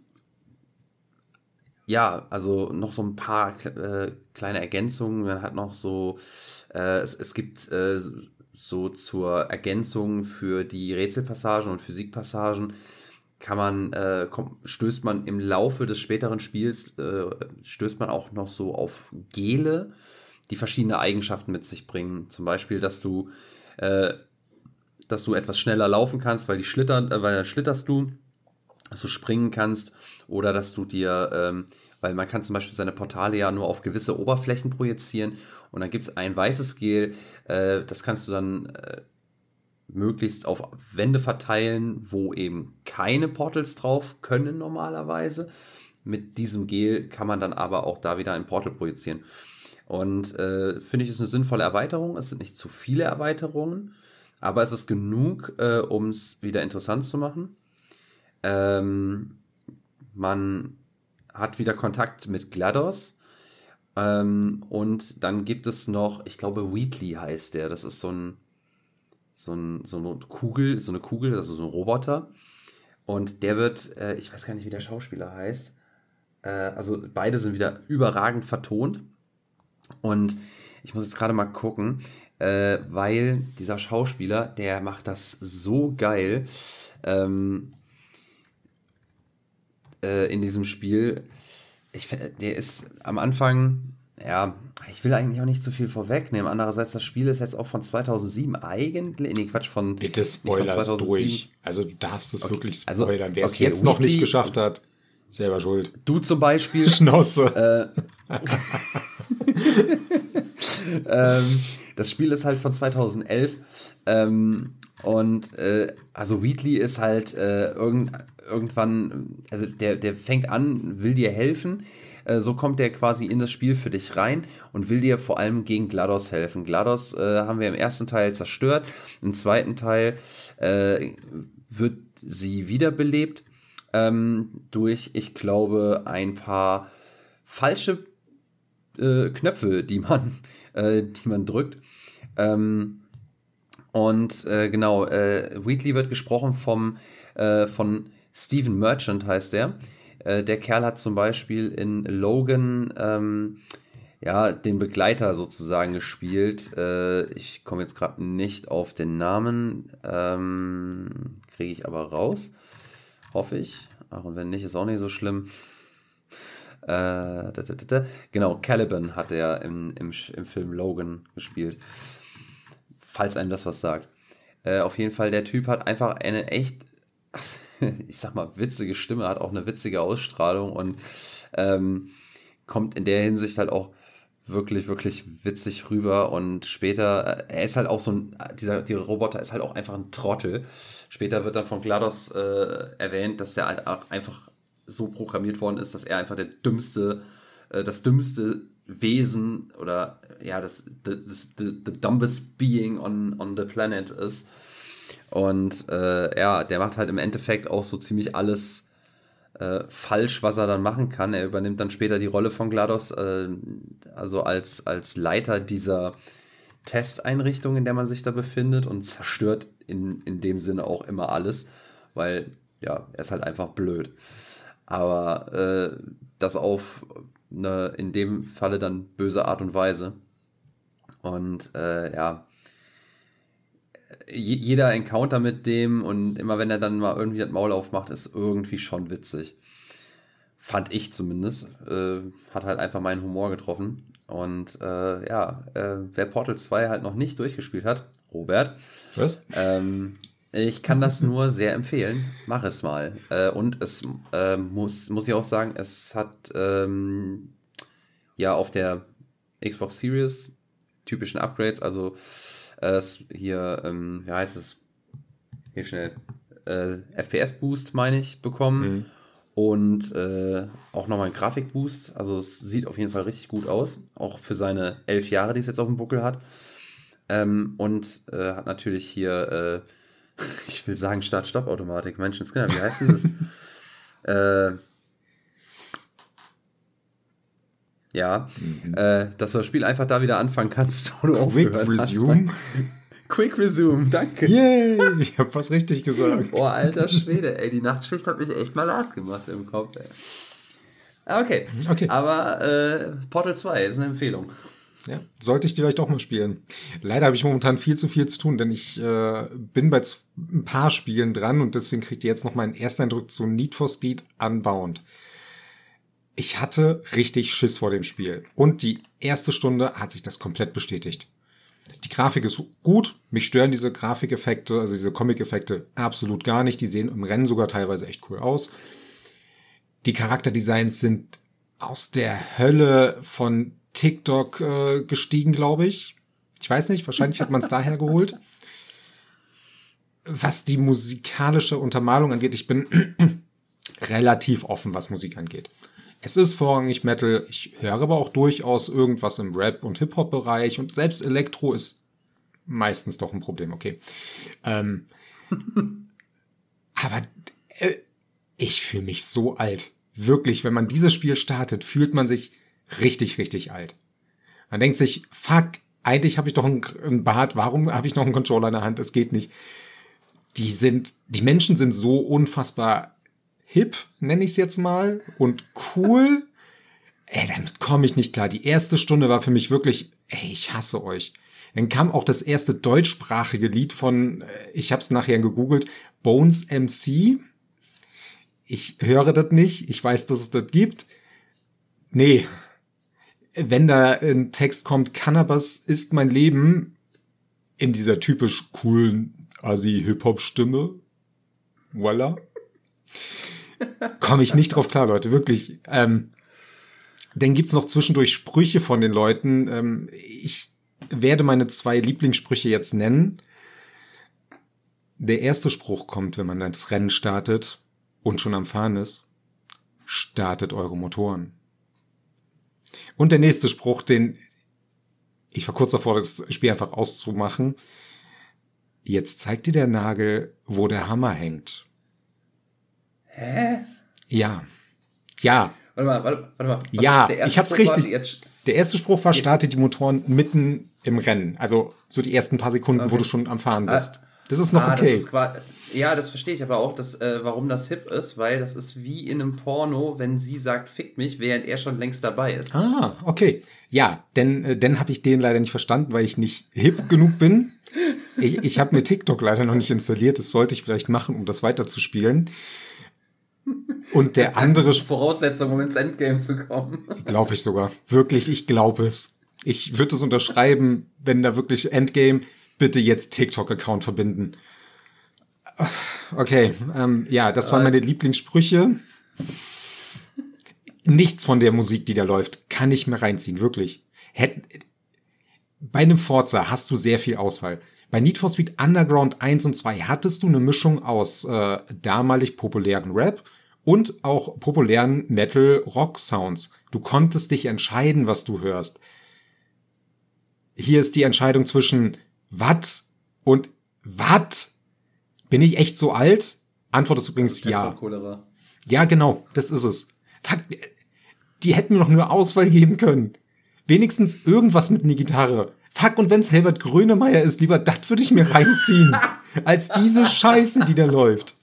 ja, also noch so ein paar äh, kleine Ergänzungen. Man hat noch so, äh, es, es gibt äh, so zur Ergänzung für die Rätselpassagen und Physikpassagen kann man, äh, kommt, stößt man im Laufe des späteren Spiels, äh, stößt man auch noch so auf Gele, die verschiedene Eigenschaften mit sich bringen. Zum Beispiel, dass du, äh, dass du etwas schneller laufen kannst, weil die schlittern, weil dann schlitterst du dass du springen kannst oder dass du dir, ähm, weil man kann zum Beispiel seine Portale ja nur auf gewisse Oberflächen projizieren und dann gibt es ein weißes Gel, äh, das kannst du dann äh, möglichst auf Wände verteilen, wo eben keine Portals drauf können normalerweise. Mit diesem Gel kann man dann aber auch da wieder ein Portal projizieren. Und äh, finde ich, ist eine sinnvolle Erweiterung. Es sind nicht zu viele Erweiterungen, aber es ist genug, äh, um es wieder interessant zu machen. Ähm, man hat wieder Kontakt mit GLaDOS. Ähm, und dann gibt es noch, ich glaube, Wheatley heißt der. Das ist so ein, so, ein, so eine Kugel, so eine Kugel, also so ein Roboter. Und der wird, äh, ich weiß gar nicht, wie der Schauspieler heißt. Äh, also beide sind wieder überragend vertont. Und ich muss jetzt gerade mal gucken, äh, weil dieser Schauspieler, der macht das so geil. Ähm, äh, in diesem Spiel. Ich, der ist am Anfang, ja, ich will eigentlich auch nicht zu viel vorwegnehmen. Andererseits, das Spiel ist jetzt auch von 2007 eigentlich. Nee, Quatsch, von.
Bitte spoilers von durch. Also, du darfst es okay. wirklich also, spoilern. Also, Wer okay, es jetzt noch nicht geschafft hat, selber schuld.
Du zum Beispiel.
Schnauze.
Äh, ähm, das Spiel ist halt von 2011. Ähm, und äh, also Wheatley ist halt äh, irgend, irgendwann, also der, der fängt an, will dir helfen. Äh, so kommt der quasi in das Spiel für dich rein und will dir vor allem gegen GLaDOS helfen. GLaDOS äh, haben wir im ersten Teil zerstört. Im zweiten Teil äh, wird sie wiederbelebt ähm, durch, ich glaube, ein paar falsche äh, Knöpfe, die man, äh, die man drückt. Ähm, und genau, Wheatley wird gesprochen vom, von Stephen Merchant heißt der. Äh, der Kerl hat zum Beispiel in Logan ähm, ja, den Begleiter sozusagen gespielt. Äh, ich komme jetzt gerade nicht auf den Namen. Ähm, Kriege ich aber raus. Hoffe ich. Ach, und wenn nicht, ist auch nicht so schlimm. Äh, da, da, da, genau, Caliban hat er im, im, im Film Logan gespielt. Falls einem das was sagt. Äh, auf jeden Fall, der Typ hat einfach eine echt ich sag mal, witzige Stimme, hat auch eine witzige Ausstrahlung und ähm, kommt in der Hinsicht halt auch wirklich, wirklich witzig rüber und später, äh, er ist halt auch so ein, dieser, dieser Roboter ist halt auch einfach ein Trottel. Später wird dann von GLaDOS äh, erwähnt, dass er halt auch einfach so programmiert worden ist, dass er einfach der dümmste, äh, das dümmste Wesen oder ja, das, das, the, the dumbest being on, on the planet ist. Und äh, ja, der macht halt im Endeffekt auch so ziemlich alles äh, falsch, was er dann machen kann. Er übernimmt dann später die Rolle von GLaDOS, äh, also als, als Leiter dieser Testeinrichtung, in der man sich da befindet und zerstört in, in dem Sinne auch immer alles, weil ja, er ist halt einfach blöd. Aber äh, das auf eine, in dem Falle dann böse Art und Weise. Und äh, ja, jeder Encounter mit dem und immer wenn er dann mal irgendwie das Maul aufmacht, ist irgendwie schon witzig. Fand ich zumindest. Äh, hat halt einfach meinen Humor getroffen. Und äh, ja, äh, wer Portal 2 halt noch nicht durchgespielt hat, Robert.
Was?
Ähm, ich kann das nur sehr empfehlen. Mach es mal. Äh, und es äh, muss, muss ich auch sagen, es hat ähm, ja auf der Xbox Series typischen Upgrades, also äh, hier, ähm, wie heißt es? Hier schnell. Äh, FPS-Boost, meine ich, bekommen. Mhm. Und äh, auch nochmal einen Grafik-Boost. Also es sieht auf jeden Fall richtig gut aus. Auch für seine elf Jahre, die es jetzt auf dem Buckel hat. Ähm, und äh, hat natürlich hier, äh, ich will sagen Start-Stopp-Automatik. Menschenskinder, wie heißt denn das? äh, Ja, mhm. äh, dass du das Spiel einfach da wieder anfangen kannst, wo du Quick Resume. Hast. Quick Resume, danke.
Yay, ich hab was richtig gesagt.
Boah, alter Schwede, ey, die Nachtschicht hat mich echt mal hart gemacht im Kopf, ey. Ah, okay. okay. Aber äh, Portal 2 ist eine Empfehlung.
Ja, sollte ich vielleicht auch mal spielen. Leider habe ich momentan viel zu viel zu tun, denn ich äh, bin bei ein paar Spielen dran und deswegen kriegt ihr jetzt noch meinen Ersteindruck zu Need for Speed Unbound ich hatte richtig Schiss vor dem Spiel. Und die erste Stunde hat sich das komplett bestätigt. Die Grafik ist gut. Mich stören diese Grafikeffekte, also diese Comic-Effekte absolut gar nicht. Die sehen im Rennen sogar teilweise echt cool aus. Die Charakterdesigns sind aus der Hölle von TikTok äh, gestiegen, glaube ich. Ich weiß nicht, wahrscheinlich hat man es daher geholt. Was die musikalische Untermalung angeht, ich bin relativ offen, was Musik angeht. Es ist vorrangig Metal. Ich höre aber auch durchaus irgendwas im Rap- und Hip-Hop-Bereich und selbst Elektro ist meistens doch ein Problem, okay. Ähm, aber äh, ich fühle mich so alt. Wirklich, wenn man dieses Spiel startet, fühlt man sich richtig, richtig alt. Man denkt sich, fuck, eigentlich habe ich doch einen, Bart, warum habe ich noch einen Controller in der Hand? Es geht nicht. Die sind, die Menschen sind so unfassbar hip, nenne ich es jetzt mal, und cool, ey, damit komme ich nicht klar. Die erste Stunde war für mich wirklich, ey, ich hasse euch. Dann kam auch das erste deutschsprachige Lied von, äh, ich habe es nachher gegoogelt, Bones MC. Ich höre das nicht, ich weiß, dass es das gibt. Nee, wenn da ein Text kommt, Cannabis ist mein Leben, in dieser typisch coolen Asi-Hip-Hop-Stimme, voila komme ich nicht drauf klar, Leute, wirklich. Ähm, dann gibt's noch zwischendurch Sprüche von den Leuten. Ähm, ich werde meine zwei Lieblingssprüche jetzt nennen. Der erste Spruch kommt, wenn man das Rennen startet und schon am Fahren ist. Startet eure Motoren. Und der nächste Spruch, den ich war kurz davor, das Spiel einfach auszumachen. Jetzt zeigt dir der Nagel, wo der Hammer hängt.
Hä?
Ja. Ja.
Warte mal, warte, warte mal.
Was ja, ich hab's Spruch richtig. Jetzt... Der erste Spruch war, startet die Motoren mitten im Rennen. Also so die ersten paar Sekunden, okay. wo du schon am Fahren bist. Ah, das ist noch ah, okay.
Ist ja, das verstehe ich aber auch, dass, äh, warum das hip ist, weil das ist wie in einem Porno, wenn sie sagt, fick mich, während er schon längst dabei ist.
Ah, okay. Ja, denn äh, dann habe ich den leider nicht verstanden, weil ich nicht hip genug bin. Ich, ich habe mir TikTok leider noch nicht installiert. Das sollte ich vielleicht machen, um das weiterzuspielen. Und der andere. Das
ist Voraussetzung, um ins Endgame zu kommen.
Glaube ich sogar. Wirklich, ich glaube es. Ich würde es unterschreiben, wenn da wirklich Endgame, bitte jetzt TikTok-Account verbinden. Okay, ähm, ja, das waren meine Lieblingssprüche. nichts von der Musik, die da läuft, kann ich mir reinziehen, wirklich. Hätt, bei einem Forza hast du sehr viel Auswahl. Bei Need for Speed Underground 1 und 2 hattest du eine Mischung aus äh, damalig populären Rap und auch populären Metal-Rock-Sounds. Du konntest dich entscheiden, was du hörst. Hier ist die Entscheidung zwischen wat und wat. Bin ich echt so alt? Antwort ist übrigens ja. Cholera. Ja, genau, das ist es. Fuck, die hätten mir noch nur Auswahl geben können. Wenigstens irgendwas mit einer Gitarre. Fuck, und wenn's Herbert Grönemeyer ist, lieber, das würde ich mir reinziehen. als diese Scheiße, die da läuft.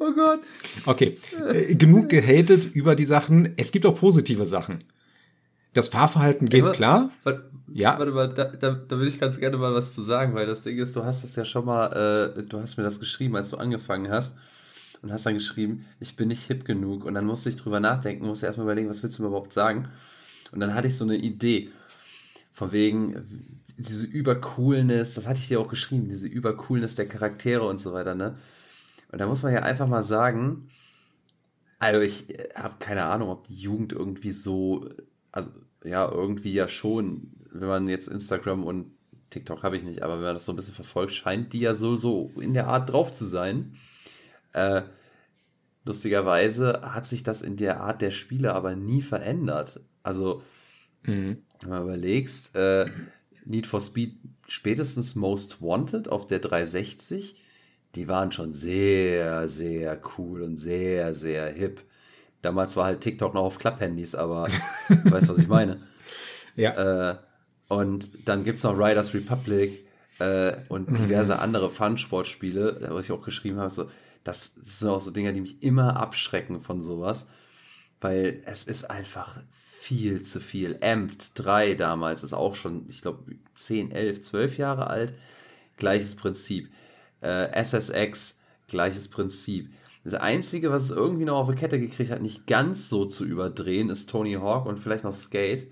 Oh Gott. Okay, äh, genug gehatet über die Sachen. Es gibt auch positive Sachen. Das Fahrverhalten geht
Ey,
klar.
Warte, ja. Warte mal, da, da, da würde ich ganz gerne mal was zu sagen, weil das Ding ist, du hast es ja schon mal, äh, du hast mir das geschrieben, als du angefangen hast und hast dann geschrieben, ich bin nicht hip genug und dann musste ich drüber nachdenken, musste erstmal überlegen, was willst du mir überhaupt sagen und dann hatte ich so eine Idee von wegen diese Übercoolness, das hatte ich dir auch geschrieben, diese Übercoolness der Charaktere und so weiter, ne? Und da muss man ja einfach mal sagen, also ich habe keine Ahnung, ob die Jugend irgendwie so, also ja, irgendwie ja schon, wenn man jetzt Instagram und TikTok habe ich nicht, aber wenn man das so ein bisschen verfolgt, scheint die ja so, so in der Art drauf zu sein. Äh, lustigerweise hat sich das in der Art der Spiele aber nie verändert. Also, mhm. wenn man überlegst, äh, Need for Speed, spätestens Most Wanted auf der 360, die waren schon sehr, sehr cool und sehr, sehr hip. Damals war halt TikTok noch auf Klapphandys, aber du weißt, was ich meine. Ja. Äh, und dann gibt es noch Riders Republic äh, und mhm. diverse andere Fun-Sportspiele, wo ich auch geschrieben habe, so, das sind auch so Dinge, die mich immer abschrecken von sowas, weil es ist einfach viel zu viel. Amped 3 damals ist auch schon, ich glaube, 10, 11, 12 Jahre alt. Gleiches Prinzip. Äh, SSX, gleiches Prinzip. Das Einzige, was es irgendwie noch auf die Kette gekriegt hat, nicht ganz so zu überdrehen, ist Tony Hawk und vielleicht noch Skate.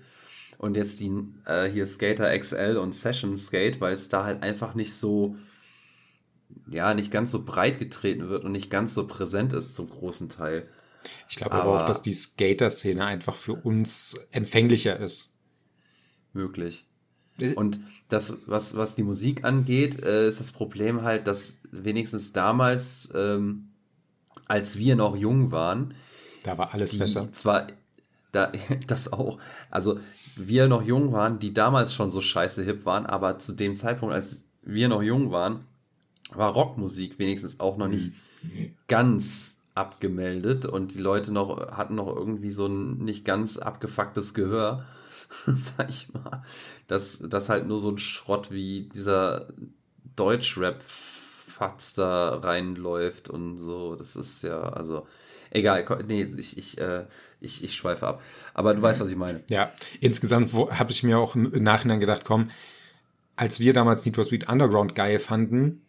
Und jetzt die äh, hier Skater XL und Session Skate, weil es da halt einfach nicht so, ja, nicht ganz so breit getreten wird und nicht ganz so präsent ist zum großen Teil.
Ich glaube aber, aber auch, dass die Skater-Szene einfach für uns empfänglicher ist.
Möglich. Äh, und das, was, was die Musik angeht, äh, ist das Problem halt, dass wenigstens damals, ähm, als wir noch jung waren,
da war alles besser.
Zwar, da, das auch. Also, wir noch jung waren, die damals schon so scheiße hip waren, aber zu dem Zeitpunkt, als wir noch jung waren, war Rockmusik wenigstens auch noch nicht mhm. ganz abgemeldet und die Leute noch hatten noch irgendwie so ein nicht ganz abgefucktes Gehör, sag ich mal, dass das halt nur so ein Schrott wie dieser Deutschrap Fatz da reinläuft und so, das ist ja, also egal, nee, ich, ich, äh, ich, ich schweife ab. Aber du weißt, was ich meine.
Ja, insgesamt habe ich mir auch im Nachhinein gedacht, komm, als wir damals Need for Speed Underground geil fanden,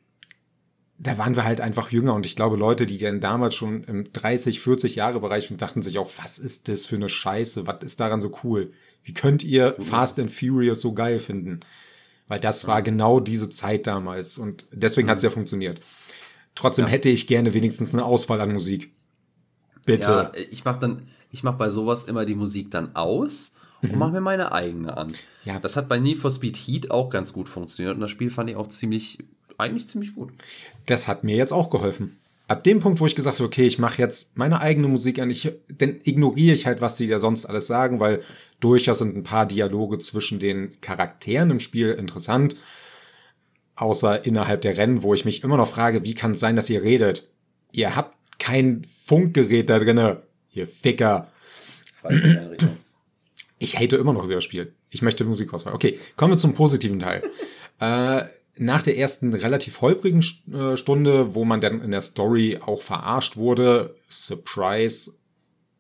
da waren wir halt einfach jünger und ich glaube, Leute, die dann damals schon im 30, 40 Jahre Bereich waren, dachten sich auch, was ist das für eine Scheiße? Was ist daran so cool? Wie könnt ihr mhm. Fast and Furious so geil finden? Weil das war genau diese Zeit damals und deswegen mhm. hat es ja funktioniert. Trotzdem ja. hätte ich gerne wenigstens eine Auswahl an Musik.
Bitte. Ja, ich mache dann, ich mache bei sowas immer die Musik dann aus und mhm. mache mir meine eigene an. Ja. Das hat bei Need for Speed Heat auch ganz gut funktioniert und das Spiel fand ich auch ziemlich eigentlich ziemlich gut.
Das hat mir jetzt auch geholfen. Ab dem Punkt, wo ich gesagt habe, okay, ich mache jetzt meine eigene Musik an, ich, dann ignoriere ich halt, was die da sonst alles sagen, weil durchaus sind ein paar Dialoge zwischen den Charakteren im Spiel interessant. Außer innerhalb der Rennen, wo ich mich immer noch frage, wie kann es sein, dass ihr redet? Ihr habt kein Funkgerät da drinne, ihr Ficker. Ich hate immer noch über das Spiel. Ich möchte Musikauswahl. Okay, kommen wir zum positiven Teil. äh, nach der ersten relativ holprigen äh, Stunde, wo man dann in der Story auch verarscht wurde, Surprise,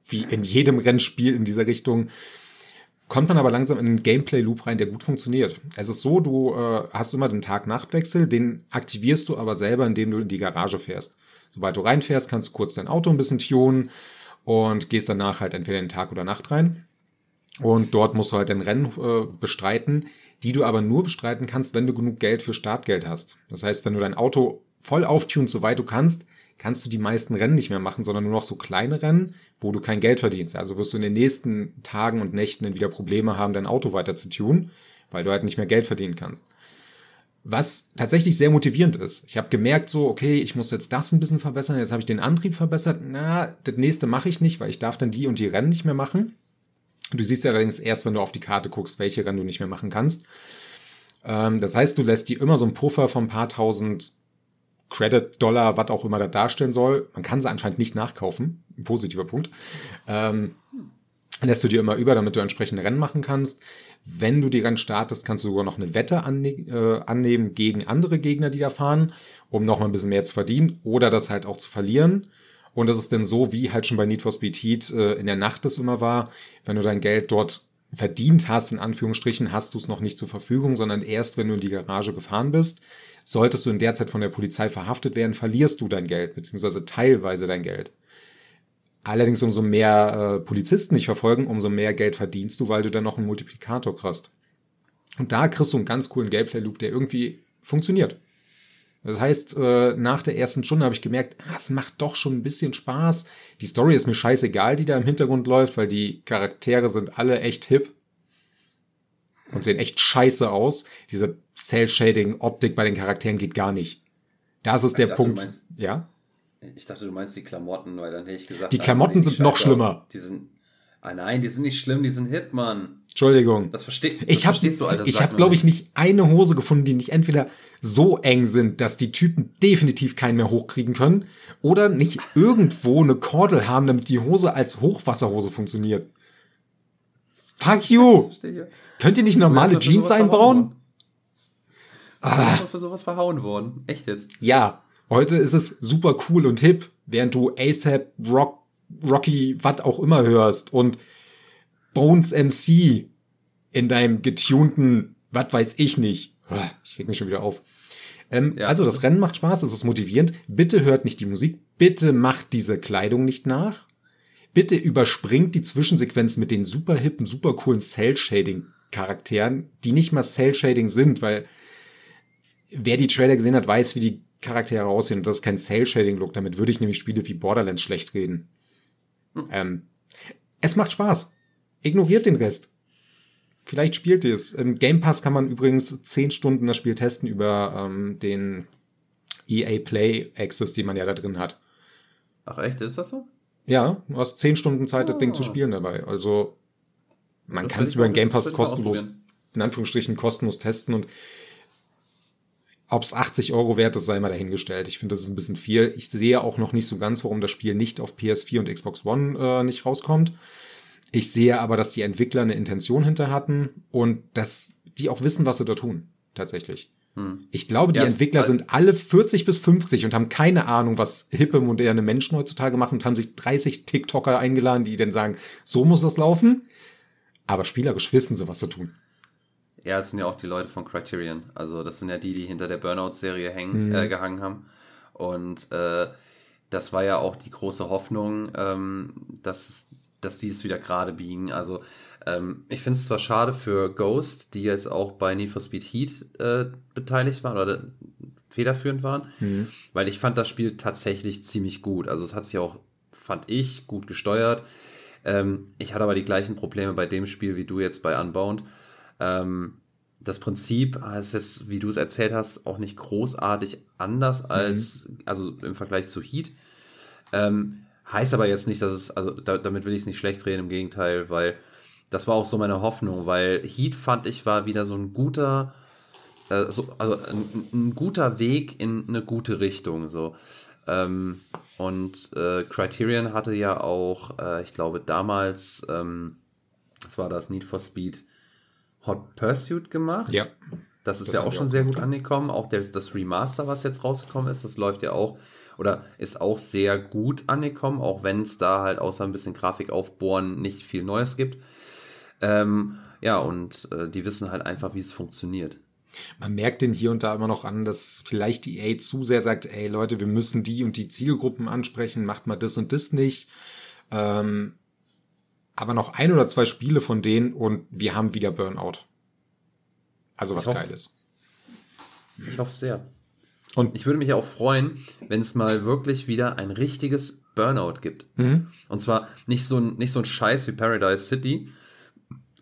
wie in jedem Rennspiel in dieser Richtung, kommt man aber langsam in einen Gameplay-Loop rein, der gut funktioniert. Es ist so, du äh, hast immer den Tag-Nacht-Wechsel, den aktivierst du aber selber, indem du in die Garage fährst. Sobald du reinfährst, kannst du kurz dein Auto ein bisschen tunen und gehst danach halt entweder in den Tag oder Nacht rein. Und dort musst du halt dein Rennen äh, bestreiten die du aber nur bestreiten kannst, wenn du genug Geld für Startgeld hast. Das heißt, wenn du dein Auto voll auftunst, soweit du kannst, kannst du die meisten Rennen nicht mehr machen, sondern nur noch so kleine Rennen, wo du kein Geld verdienst. Also wirst du in den nächsten Tagen und Nächten dann wieder Probleme haben, dein Auto weiter zu tun, weil du halt nicht mehr Geld verdienen kannst. Was tatsächlich sehr motivierend ist. Ich habe gemerkt, so, okay, ich muss jetzt das ein bisschen verbessern, jetzt habe ich den Antrieb verbessert. Na, das nächste mache ich nicht, weil ich darf dann die und die Rennen nicht mehr machen. Du siehst allerdings erst, wenn du auf die Karte guckst, welche Rennen du nicht mehr machen kannst. Ähm, das heißt, du lässt dir immer so einen Puffer von ein paar tausend Credit, Dollar, was auch immer da darstellen soll. Man kann sie anscheinend nicht nachkaufen. Ein positiver Punkt. Ähm, lässt du dir immer über, damit du entsprechende Rennen machen kannst. Wenn du die Rennen startest, kannst du sogar noch eine Wette anne äh, annehmen gegen andere Gegner, die da fahren, um noch mal ein bisschen mehr zu verdienen oder das halt auch zu verlieren. Und das ist dann so, wie halt schon bei Need for Speed Heat äh, in der Nacht das immer war. Wenn du dein Geld dort verdient hast, in Anführungsstrichen, hast du es noch nicht zur Verfügung, sondern erst, wenn du in die Garage gefahren bist. Solltest du in der Zeit von der Polizei verhaftet werden, verlierst du dein Geld, beziehungsweise teilweise dein Geld. Allerdings, umso mehr äh, Polizisten dich verfolgen, umso mehr Geld verdienst du, weil du dann noch einen Multiplikator kriegst. Und da kriegst du einen ganz coolen Gameplay-Loop, der irgendwie funktioniert. Das heißt, äh, nach der ersten Stunde habe ich gemerkt, ah, es macht doch schon ein bisschen Spaß. Die Story ist mir scheißegal, die da im Hintergrund läuft, weil die Charaktere sind alle echt hip und sehen echt scheiße aus. Diese Cell-Shading-Optik bei den Charakteren geht gar nicht. Das ist der
dachte,
Punkt.
meinst,
ja?
Ich dachte, du meinst die Klamotten, weil dann hätte ich gesagt,
die Klamotten sind noch schlimmer.
Aus. Die sind, ah nein, die sind nicht schlimm, die sind hip, Mann.
Entschuldigung.
Das, versteh, das
ich hab,
verstehst du, Alter.
Ich habe, glaube ich, nicht eine Hose gefunden, die nicht entweder so eng sind, dass die Typen definitiv keinen mehr hochkriegen können, oder nicht irgendwo eine Kordel haben, damit die Hose als Hochwasserhose funktioniert. Fuck you! Könnt ihr nicht normale Jeans einbauen?
Ah. für sowas verhauen worden. Echt jetzt?
Ja. Heute ist es super cool und hip, während du ASAP, Rock, Rocky, was auch immer hörst und Bones MC in deinem getunten, was weiß ich nicht. Ah, ich reg mich schon wieder auf. Ähm, ja. Also das Rennen macht Spaß, es ist motivierend. Bitte hört nicht die Musik, bitte macht diese Kleidung nicht nach. Bitte überspringt die Zwischensequenz mit den super hippen, super coolen Cell-Shading-Charakteren, die nicht mal Cell-Shading sind, weil wer die Trailer gesehen hat, weiß, wie die Charaktere aussehen. Und das ist kein Cell-Shading-Look. Damit würde ich nämlich Spiele wie Borderlands schlecht reden. Hm. Ähm, es macht Spaß. Ignoriert den Rest. Vielleicht spielt ihr es. Im Game Pass kann man übrigens zehn Stunden das Spiel testen über ähm, den EA Play Access, den man ja da drin hat.
Ach echt, ist das so?
Ja, du hast zehn Stunden Zeit, oh. das Ding zu ah. spielen dabei. Also man kann es über den Game Pass kostenlos, in Anführungsstrichen kostenlos testen und ob es 80 Euro wert ist, sei mal dahingestellt. Ich finde, das ist ein bisschen viel. Ich sehe auch noch nicht so ganz, warum das Spiel nicht auf PS4 und Xbox One äh, nicht rauskommt. Ich sehe aber, dass die Entwickler eine Intention hinter hatten und dass die auch wissen, was sie da tun. Tatsächlich. Hm. Ich glaube, die ja, Entwickler sind alle 40 bis 50 und haben keine Ahnung, was hippe, moderne Menschen heutzutage machen und haben sich 30 TikToker eingeladen, die dann sagen, so muss das laufen. Aber spielerisch wissen sie, was sie tun.
Ja, es sind ja auch die Leute von Criterion. Also das sind ja die, die hinter der Burnout-Serie mhm. äh, gehangen haben. Und äh, das war ja auch die große Hoffnung, ähm, dass, dass die es wieder gerade biegen. Also ähm, ich finde es zwar schade für Ghost, die jetzt auch bei Need for Speed Heat äh, beteiligt waren oder federführend waren, mhm. weil ich fand das Spiel tatsächlich ziemlich gut. Also es hat sich auch, fand ich, gut gesteuert. Ähm, ich hatte aber die gleichen Probleme bei dem Spiel wie du jetzt bei Unbound. Ähm, das Prinzip ist jetzt, wie du es erzählt hast, auch nicht großartig anders mhm. als, mhm. also im Vergleich zu Heat. Ähm, heißt aber jetzt nicht, dass es, also da, damit will ich es nicht schlecht reden, im Gegenteil, weil das war auch so meine Hoffnung, weil Heat fand ich war wieder so ein guter, äh, so, also ein, ein, guter Weg in eine gute Richtung, so. Ähm, und äh, Criterion hatte ja auch, äh, ich glaube damals, ähm, was war das, Need for Speed Hot Pursuit gemacht.
Ja.
Das ist das ja auch schon sehr gut angekommen. Auch der, das Remaster, was jetzt rausgekommen ist, das läuft ja auch oder ist auch sehr gut angekommen, auch wenn es da halt außer ein bisschen Grafik aufbohren nicht viel Neues gibt. Ähm, ja, und äh, die wissen halt einfach, wie es funktioniert.
Man merkt den hier und da immer noch an, dass vielleicht die EA zu sehr sagt, ey Leute, wir müssen die und die Zielgruppen ansprechen, macht mal das und das nicht. Ähm, aber noch ein oder zwei Spiele von denen und wir haben wieder Burnout. Also was Geiles.
Ich hoffe sehr. Und ich würde mich auch freuen, wenn es mal wirklich wieder ein richtiges Burnout gibt. Mhm. Und zwar nicht so, ein, nicht so ein Scheiß wie Paradise City.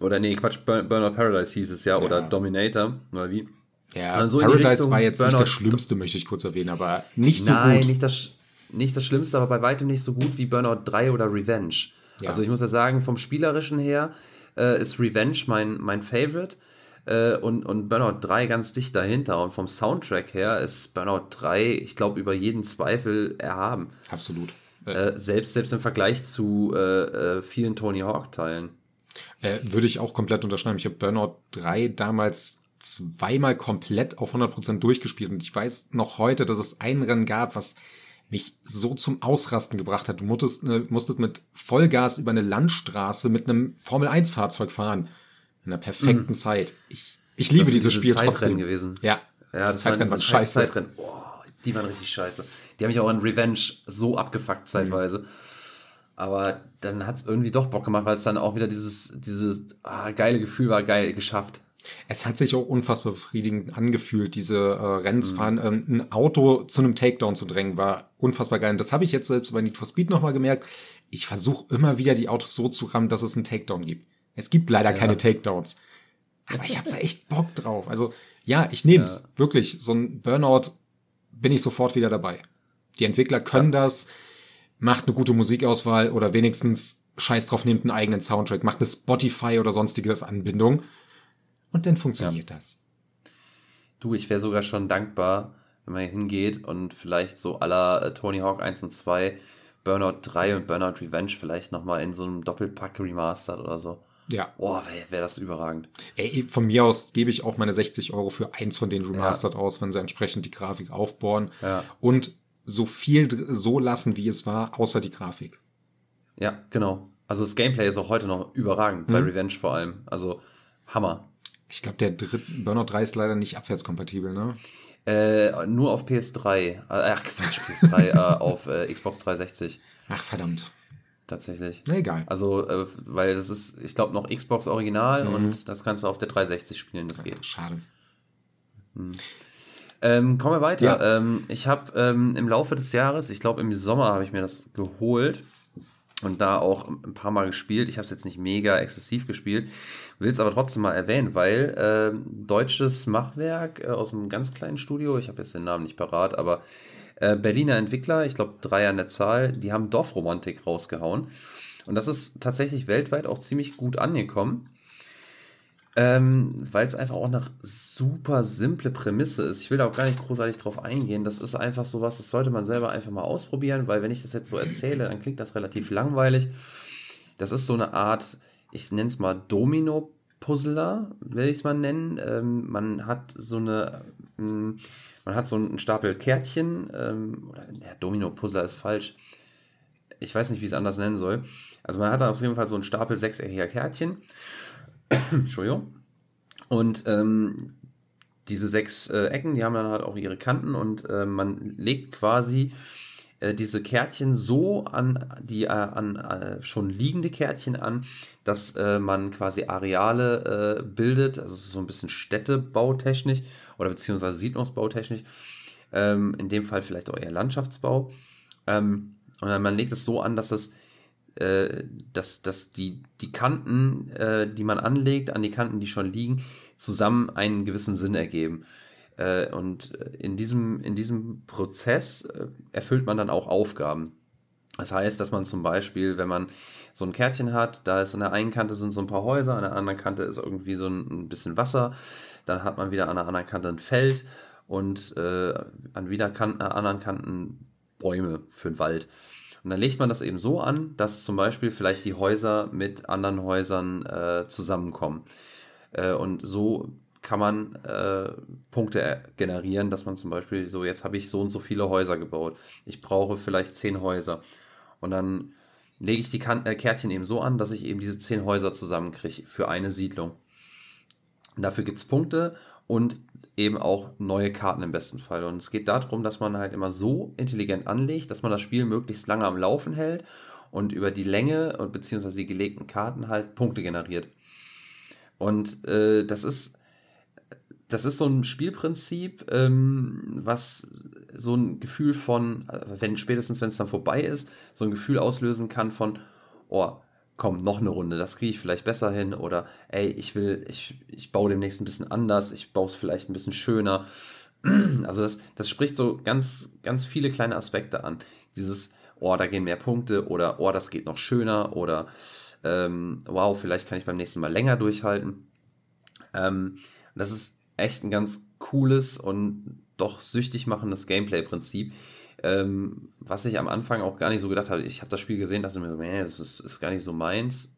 Oder nee, Quatsch, Burnout Paradise hieß es ja, ja. oder Dominator, oder wie?
Ja, also Paradise war jetzt Burnout nicht das Schlimmste, möchte ich kurz erwähnen, aber nicht so
Nein,
gut.
nicht das, nicht das Schlimmste, aber bei weitem nicht so gut wie Burnout 3 oder Revenge. Ja. Also ich muss ja sagen, vom Spielerischen her äh, ist Revenge mein, mein Favorite. Äh, und, und Burnout 3 ganz dicht dahinter. Und vom Soundtrack her ist Burnout 3, ich glaube, über jeden Zweifel erhaben.
Absolut.
Äh, selbst, selbst im Vergleich zu äh, äh vielen Tony Hawk-Teilen.
Äh, würde ich auch komplett unterschreiben. Ich habe Burnout 3 damals zweimal komplett auf 100% durchgespielt und ich weiß noch heute, dass es ein Rennen gab, was mich so zum Ausrasten gebracht hat. Du musstest, äh, musstest mit Vollgas über eine Landstraße mit einem Formel-1-Fahrzeug fahren. In einer perfekten mhm. Zeit. Ich, ich liebe dieses diese Spiel
Zeitrennen trotzdem. gewesen.
Ja,
ja das Zeitrennen waren scheiße. Zeitrennen. Oh, die waren richtig scheiße. Die haben mich auch in Revenge so abgefuckt zeitweise. Mhm. Aber dann hat es irgendwie doch Bock gemacht, weil es dann auch wieder dieses, dieses ah, geile Gefühl war, geil geschafft.
Es hat sich auch unfassbar befriedigend angefühlt, diese äh, Renns fahren. Mhm. Ähm, ein Auto zu einem Takedown zu drängen, war unfassbar geil. Und das habe ich jetzt selbst bei Need for Speed nochmal gemerkt. Ich versuche immer wieder, die Autos so zu rammen, dass es einen Takedown gibt. Es gibt leider ja. keine Takedowns. Aber ich habe da echt Bock drauf. Also, ja, ich nehme es. Ja. Wirklich. So ein Burnout bin ich sofort wieder dabei. Die Entwickler können ja. das. Macht eine gute Musikauswahl oder wenigstens scheiß drauf, nehmt einen eigenen Soundtrack. Macht eine Spotify oder sonstiges Anbindung. Und dann funktioniert ja. das.
Du, ich wäre sogar schon dankbar, wenn man hingeht und vielleicht so aller äh, Tony Hawk 1 und 2, Burnout 3 und Burnout Revenge vielleicht nochmal in so einem Doppelpack remastert oder so.
Ja.
Boah, wäre wär das überragend.
Ey, von mir aus gebe ich auch meine 60 Euro für eins von den Remastered ja. aus, wenn sie entsprechend die Grafik aufbohren.
Ja.
Und so viel so lassen, wie es war, außer die Grafik.
Ja, genau. Also das Gameplay ist auch heute noch überragend, mhm. bei Revenge vor allem. Also Hammer.
Ich glaube, der dritte Burnout 3 ist leider nicht abwärtskompatibel, ne?
Äh, nur auf PS3. Äh, ach, Quatsch, PS3, äh, auf äh, Xbox 360.
Ach, verdammt.
Tatsächlich.
Na, egal.
Also, äh, weil das ist, ich glaube, noch Xbox Original mhm. und das kannst du auf der 360 spielen, das geht.
Schade.
Hm. Ähm, kommen wir weiter. Ja. Ähm, ich habe ähm, im Laufe des Jahres, ich glaube im Sommer habe ich mir das geholt und da auch ein paar Mal gespielt. Ich habe es jetzt nicht mega exzessiv gespielt, will es aber trotzdem mal erwähnen, weil äh, deutsches Machwerk äh, aus einem ganz kleinen Studio, ich habe jetzt den Namen nicht parat, aber äh, Berliner Entwickler, ich glaube drei an der Zahl, die haben Dorfromantik rausgehauen. Und das ist tatsächlich weltweit auch ziemlich gut angekommen. Ähm, weil es einfach auch eine super simple Prämisse ist. Ich will da auch gar nicht großartig drauf eingehen. Das ist einfach so was, das sollte man selber einfach mal ausprobieren, weil wenn ich das jetzt so erzähle, dann klingt das relativ langweilig. Das ist so eine Art, ich nenne es mal Domino-Puzzler, will ich es mal nennen. Ähm, man hat so eine, ähm, man hat so einen Stapel Kärtchen, ähm, oder ja, Domino-Puzzler ist falsch. Ich weiß nicht, wie ich es anders nennen soll. Also man hat da auf jeden Fall so einen Stapel sechseckiger Kärtchen Entschuldigung. Und ähm, diese sechs äh, Ecken, die haben dann halt auch ihre Kanten und äh, man legt quasi äh, diese Kärtchen so an die äh, an äh, schon liegende Kärtchen an, dass äh, man quasi Areale bildet, also so ein bisschen Städtebautechnisch oder beziehungsweise Siedlungsbautechnisch. Ähm, in dem Fall vielleicht auch eher Landschaftsbau. Ähm, und dann man legt es so an, dass das äh, dass, dass die, die Kanten, äh, die man anlegt, an die Kanten, die schon liegen, zusammen einen gewissen Sinn ergeben. Äh, und in diesem, in diesem Prozess äh, erfüllt man dann auch Aufgaben. Das heißt, dass man zum Beispiel, wenn man so ein Kärtchen hat, da ist an der einen Kante sind so ein paar Häuser, an der anderen Kante ist irgendwie so ein, bisschen Wasser, dann hat man wieder an der anderen Kante ein Feld und äh, an wieder kan anderen Kanten Bäume für den Wald. Und dann legt man das eben so an, dass zum Beispiel vielleicht die Häuser mit anderen Häusern äh, zusammenkommen. Äh, und so kann man äh, Punkte generieren, dass man zum Beispiel so, jetzt habe ich so und so viele Häuser gebaut. Ich brauche vielleicht zehn Häuser. Und dann lege ich die kan äh, Kärtchen eben so an, dass ich eben diese zehn Häuser zusammenkriege für eine Siedlung. Dafür gibt es Punkte und eben auch neue Karten im besten Fall. Und es geht darum, dass man halt immer so intelligent anlegt, dass man das Spiel möglichst lange am Laufen hält und über die Länge und beziehungsweise die gelegten Karten halt Punkte generiert. Und äh, das ist das ist so ein Spielprinzip, ähm, was so ein Gefühl von, wenn spätestens wenn es dann vorbei ist, so ein Gefühl auslösen kann von, oh, komm, noch eine Runde, das kriege ich vielleicht besser hin oder ey, ich will, ich, ich baue demnächst ein bisschen anders, ich baue es vielleicht ein bisschen schöner. Also das, das spricht so ganz, ganz viele kleine Aspekte an. Dieses, oh, da gehen mehr Punkte oder oh, das geht noch schöner oder ähm, wow, vielleicht kann ich beim nächsten Mal länger durchhalten. Ähm, das ist echt ein ganz cooles und doch süchtig machendes Gameplay-Prinzip. Ähm, was ich am Anfang auch gar nicht so gedacht habe. Ich habe das Spiel gesehen, dachte mir, nee, das ist, ist, gar nicht so meins.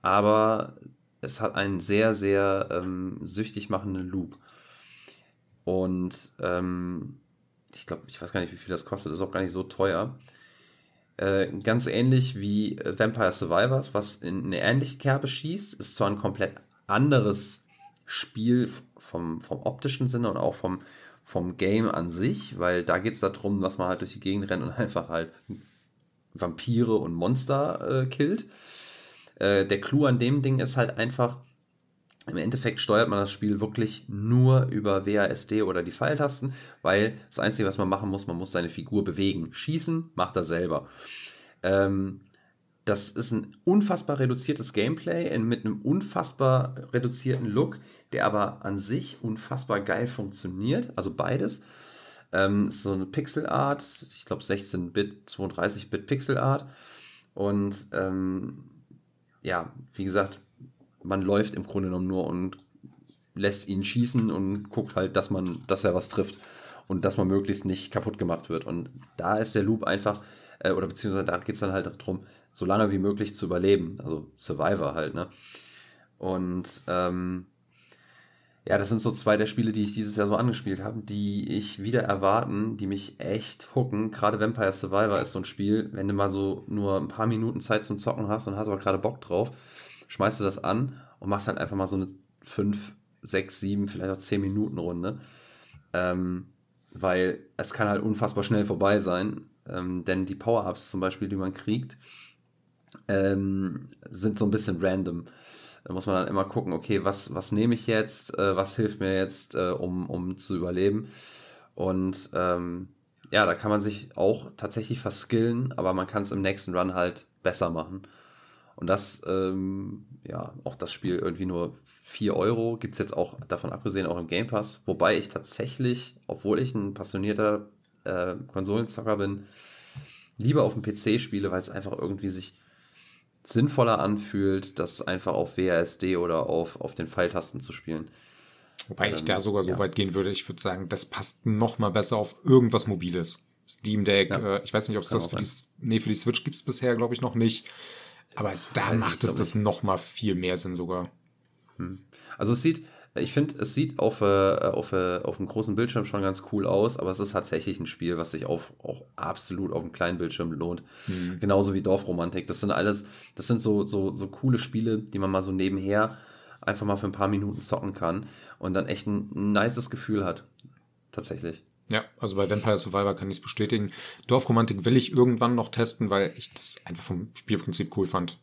Aber es hat einen sehr, sehr ähm, süchtig machenden Loop. Und ähm, ich glaube, ich weiß gar nicht, wie viel das kostet. Das ist auch gar nicht so teuer. Äh, ganz ähnlich wie Vampire Survivors, was in eine ähnliche Kerbe schießt, ist zwar ein komplett anderes Spiel vom, vom optischen Sinne und auch vom, vom Game an sich, weil da geht es darum, dass man halt durch die Gegend rennt und einfach halt Vampire und Monster äh, killt. Äh, der Clou an dem Ding ist halt einfach, im Endeffekt steuert man das Spiel wirklich nur über WASD oder die Pfeiltasten, weil das Einzige, was man machen muss, man muss seine Figur bewegen. Schießen macht er selber. Ähm, das ist ein unfassbar reduziertes Gameplay mit einem unfassbar reduzierten Look, der aber an sich unfassbar geil funktioniert. Also beides. Ähm, so eine Pixelart, ich glaube 16-Bit, 32-Bit Pixelart. Und ähm, ja, wie gesagt, man läuft im Grunde genommen nur und lässt ihn schießen und guckt halt, dass man, dass er was trifft und dass man möglichst nicht kaputt gemacht wird. Und da ist der Loop einfach, äh, oder beziehungsweise da geht es dann halt darum, so lange wie möglich zu überleben. Also Survivor halt, ne? Und ähm, ja, das sind so zwei der Spiele, die ich dieses Jahr so angespielt habe, die ich wieder erwarten, die mich echt hooken. Gerade Vampire Survivor ist so ein Spiel, wenn du mal so nur ein paar Minuten Zeit zum Zocken hast und hast aber gerade Bock drauf, schmeißt du das an und machst halt einfach mal so eine 5, 6, 7, vielleicht auch 10 Minuten Runde. Ähm, weil es kann halt unfassbar schnell vorbei sein. Ähm, denn die Power-Ups zum Beispiel, die man kriegt, ähm, sind so ein bisschen random. Da muss man dann immer gucken, okay, was, was nehme ich jetzt, äh, was hilft mir jetzt, äh, um, um zu überleben. Und ähm, ja, da kann man sich auch tatsächlich verskillen, aber man kann es im nächsten Run halt besser machen. Und das, ähm, ja, auch das Spiel irgendwie nur 4 Euro, gibt es jetzt auch davon abgesehen auch im Game Pass. Wobei ich tatsächlich, obwohl ich ein passionierter äh, Konsolenzocker bin, lieber auf dem PC spiele, weil es einfach irgendwie sich sinnvoller anfühlt, das einfach auf WASD oder auf, auf den Pfeiltasten zu spielen.
Wobei ähm, ich da sogar so ja. weit gehen würde, ich würde sagen, das passt noch mal besser auf irgendwas Mobiles. Steam Deck, ja. äh, ich weiß nicht, ob es das für die, nee, für die Switch gibt es bisher, glaube ich, noch nicht. Aber da weiß macht es das noch mal viel mehr Sinn sogar.
Hm. Also es sieht, ich finde, es sieht auf, äh, auf, äh, auf einem großen Bildschirm schon ganz cool aus, aber es ist tatsächlich ein Spiel, was sich auf, auch absolut auf einem kleinen Bildschirm lohnt. Mhm. Genauso wie Dorfromantik. Das sind alles, das sind so, so, so coole Spiele, die man mal so nebenher einfach mal für ein paar Minuten zocken kann und dann echt ein, ein nices Gefühl hat. Tatsächlich.
Ja, also bei Vampire Survivor kann ich es bestätigen. Dorfromantik will ich irgendwann noch testen, weil ich das einfach vom Spielprinzip cool fand.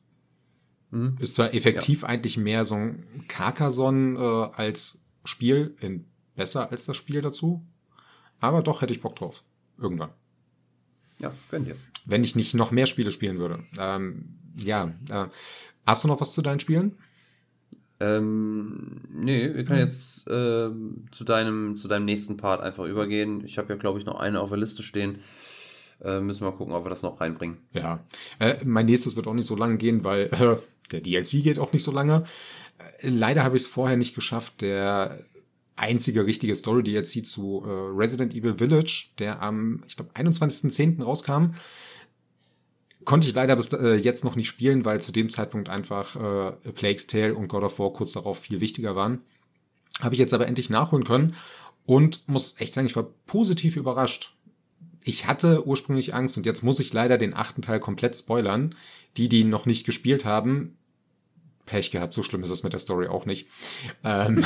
Mhm. Ist zwar effektiv ja. eigentlich mehr so ein Carcassonne äh, als Spiel, in besser als das Spiel dazu. Aber doch hätte ich Bock drauf. Irgendwann.
Ja, gönn dir.
Wenn ich nicht noch mehr Spiele spielen würde. Ähm, ja, äh, hast du noch was zu deinen Spielen?
Ähm, nee, wir können hm. jetzt äh, zu, deinem, zu deinem nächsten Part einfach übergehen. Ich habe ja, glaube ich, noch eine auf der Liste stehen. Äh, müssen wir gucken, ob wir das noch reinbringen.
Ja, äh, mein nächstes wird auch nicht so lang gehen, weil äh, der DLC geht auch nicht so lange. Äh, leider habe ich es vorher nicht geschafft, der einzige richtige Story-DLC zu äh, Resident Evil Village, der am, ich glaube, 21.10. rauskam. Konnte ich leider bis äh, jetzt noch nicht spielen, weil zu dem Zeitpunkt einfach äh, Plague's Tale und God of War kurz darauf viel wichtiger waren. Habe ich jetzt aber endlich nachholen können und muss echt sagen, ich war positiv überrascht ich hatte ursprünglich Angst und jetzt muss ich leider den achten Teil komplett spoilern. Die, die ihn noch nicht gespielt haben, Pech gehabt, so schlimm ist es mit der Story auch nicht. Ähm,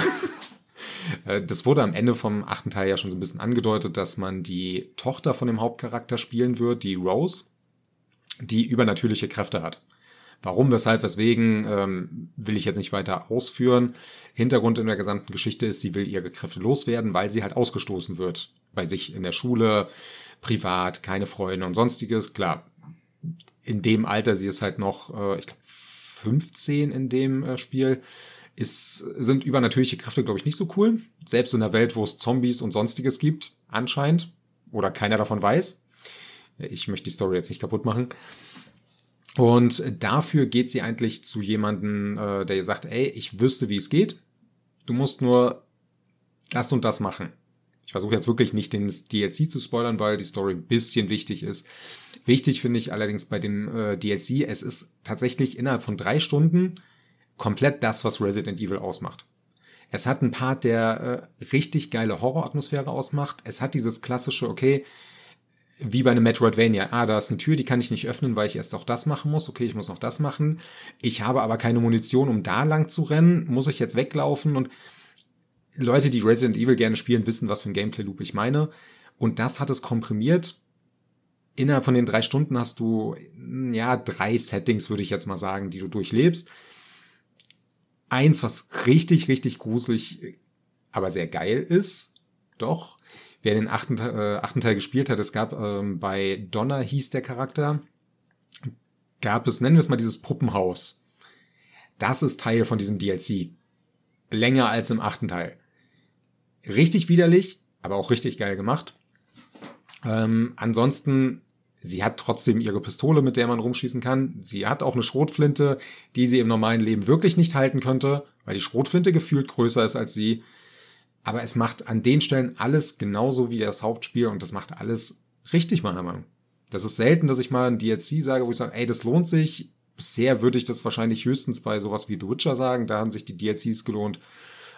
äh, das wurde am Ende vom achten Teil ja schon so ein bisschen angedeutet, dass man die Tochter von dem Hauptcharakter spielen wird, die Rose, die übernatürliche Kräfte hat. Warum, weshalb, weswegen, ähm, will ich jetzt nicht weiter ausführen. Hintergrund in der gesamten Geschichte ist, sie will ihre Kräfte loswerden, weil sie halt ausgestoßen wird. Bei sich in der Schule, privat, keine Freunde und sonstiges. Klar, in dem Alter, sie ist halt noch, äh, ich glaube, 15 in dem äh, Spiel, ist, sind übernatürliche Kräfte, glaube ich, nicht so cool. Selbst in der Welt, wo es Zombies und sonstiges gibt, anscheinend. Oder keiner davon weiß. Ich möchte die Story jetzt nicht kaputt machen. Und dafür geht sie eigentlich zu jemandem, äh, der ihr sagt, ey, ich wüsste, wie es geht. Du musst nur das und das machen. Ich versuche jetzt wirklich nicht den DLC zu spoilern, weil die Story ein bisschen wichtig ist. Wichtig finde ich allerdings bei dem äh, DLC, es ist tatsächlich innerhalb von drei Stunden komplett das, was Resident Evil ausmacht. Es hat einen Part, der äh, richtig geile Horroratmosphäre ausmacht. Es hat dieses klassische, okay, wie bei einem Metroidvania. Ah, da ist eine Tür, die kann ich nicht öffnen, weil ich erst auch das machen muss. Okay, ich muss noch das machen. Ich habe aber keine Munition, um da lang zu rennen. Muss ich jetzt weglaufen? Und Leute, die Resident Evil gerne spielen, wissen, was für ein Gameplay-Loop ich meine. Und das hat es komprimiert. Innerhalb von den drei Stunden hast du, ja, drei Settings, würde ich jetzt mal sagen, die du durchlebst. Eins, was richtig, richtig gruselig, aber sehr geil ist. Doch. Wer den achten, äh, achten Teil gespielt hat, es gab ähm, bei Donner hieß der Charakter, gab es, nennen wir es mal dieses Puppenhaus. Das ist Teil von diesem DLC. Länger als im achten Teil. Richtig widerlich, aber auch richtig geil gemacht. Ähm, ansonsten Sie hat trotzdem ihre Pistole, mit der man rumschießen kann. Sie hat auch eine Schrotflinte, die sie im normalen Leben wirklich nicht halten könnte, weil die Schrotflinte gefühlt größer ist als sie. Aber es macht an den Stellen alles genauso wie das Hauptspiel und das macht alles richtig, meiner Meinung. Das ist selten, dass ich mal ein DLC sage, wo ich sage, ey, das lohnt sich. Bisher würde ich das wahrscheinlich höchstens bei sowas wie The Witcher sagen, da haben sich die DLCs gelohnt.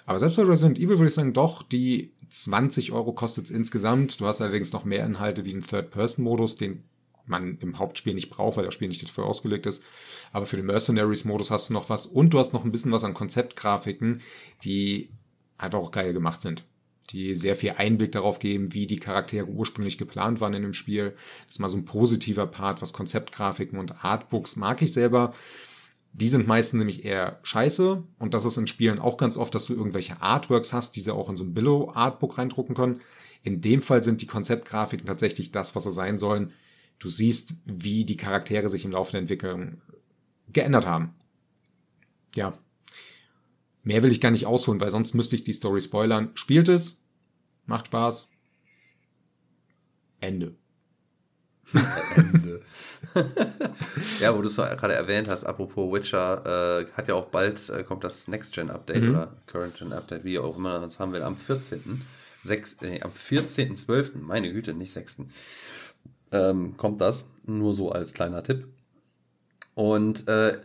Aber selbst bei Resident Evil würde ich sagen, doch, die 20 Euro kostet es insgesamt. Du hast allerdings noch mehr Inhalte wie einen Third-Person-Modus, den man im Hauptspiel nicht braucht, weil das Spiel nicht dafür ausgelegt ist. Aber für den Mercenaries-Modus hast du noch was und du hast noch ein bisschen was an Konzeptgrafiken, die einfach auch geil gemacht sind. Die sehr viel Einblick darauf geben, wie die Charaktere ursprünglich geplant waren in dem Spiel. Das ist mal so ein positiver Part, was Konzeptgrafiken und Artbooks mag ich selber. Die sind meistens nämlich eher scheiße. Und das ist in Spielen auch ganz oft, dass du irgendwelche Artworks hast, die sie auch in so ein Billow-Artbook reindrucken können. In dem Fall sind die Konzeptgrafiken tatsächlich das, was sie sein sollen du siehst, wie die Charaktere sich im Laufe der Entwicklung geändert haben. Ja. Mehr will ich gar nicht ausholen, weil sonst müsste ich die Story spoilern. Spielt es, macht Spaß. Ende.
Ja, wo du es gerade erwähnt hast, apropos Witcher, äh, hat ja auch bald, äh, kommt das Next-Gen-Update mhm. oder Current-Gen-Update, wie auch immer man es haben will, am 14. 6, äh, am 14.12., meine Güte, nicht 6 ähm, kommt das. Nur so als kleiner Tipp. Und äh,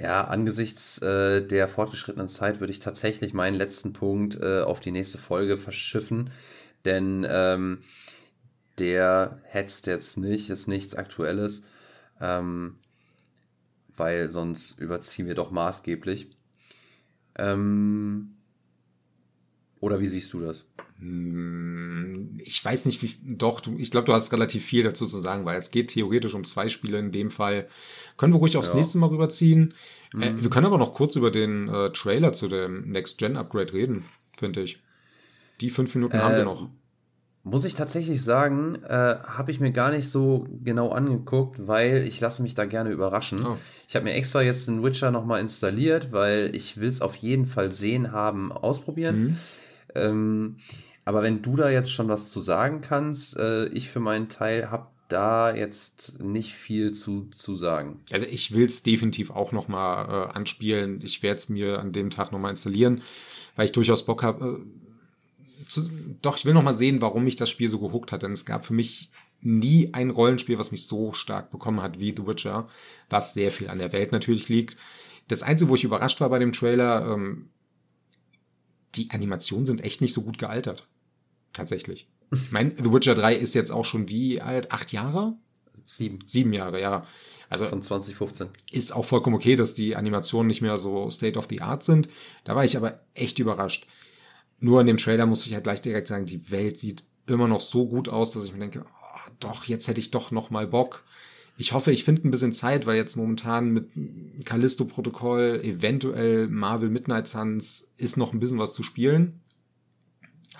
ja, angesichts äh, der fortgeschrittenen Zeit würde ich tatsächlich meinen letzten Punkt äh, auf die nächste Folge verschiffen, denn ähm, der hetzt jetzt nicht, ist nichts Aktuelles, ähm, weil sonst überziehen wir doch maßgeblich. Ähm, oder wie siehst du das?
Hm, ich weiß nicht, wie, doch, du, ich glaube, du hast relativ viel dazu zu sagen, weil es geht theoretisch um zwei Spiele in dem Fall. Können wir ruhig aufs ja. nächste Mal rüberziehen. Mhm. Äh, wir können aber noch kurz über den äh, Trailer zu dem Next-Gen-Upgrade reden, finde ich. Die fünf Minuten äh, haben wir noch.
Muss ich tatsächlich sagen, äh, habe ich mir gar nicht so genau angeguckt, weil ich lasse mich da gerne überraschen. Oh. Ich habe mir extra jetzt den Witcher nochmal installiert, weil ich will es auf jeden Fall sehen, haben, ausprobieren. Mhm. Ähm, aber wenn du da jetzt schon was zu sagen kannst, äh, ich für meinen Teil habe da jetzt nicht viel zu, zu sagen.
Also ich will es definitiv auch nochmal äh, anspielen. Ich werde es mir an dem Tag nochmal installieren, weil ich durchaus Bock habe. Äh, doch, ich will nochmal sehen, warum mich das Spiel so gehuckt hat. Denn es gab für mich nie ein Rollenspiel, was mich so stark bekommen hat wie The Witcher, was sehr viel an der Welt natürlich liegt. Das Einzige, wo ich überrascht war bei dem Trailer, ähm, die Animationen sind echt nicht so gut gealtert tatsächlich. Ich meine, The Witcher 3 ist jetzt auch schon wie alt? Acht Jahre?
Sieben.
Sieben Jahre, ja.
Also von 2015.
Ist auch vollkommen okay, dass die Animationen nicht mehr so State of the Art sind. Da war ich aber echt überrascht. Nur in dem Trailer muss ich halt gleich direkt sagen, die Welt sieht immer noch so gut aus, dass ich mir denke, oh, doch, jetzt hätte ich doch noch mal Bock. Ich hoffe, ich finde ein bisschen Zeit, weil jetzt momentan mit Callisto-Protokoll, eventuell Marvel Midnight Suns ist noch ein bisschen was zu spielen.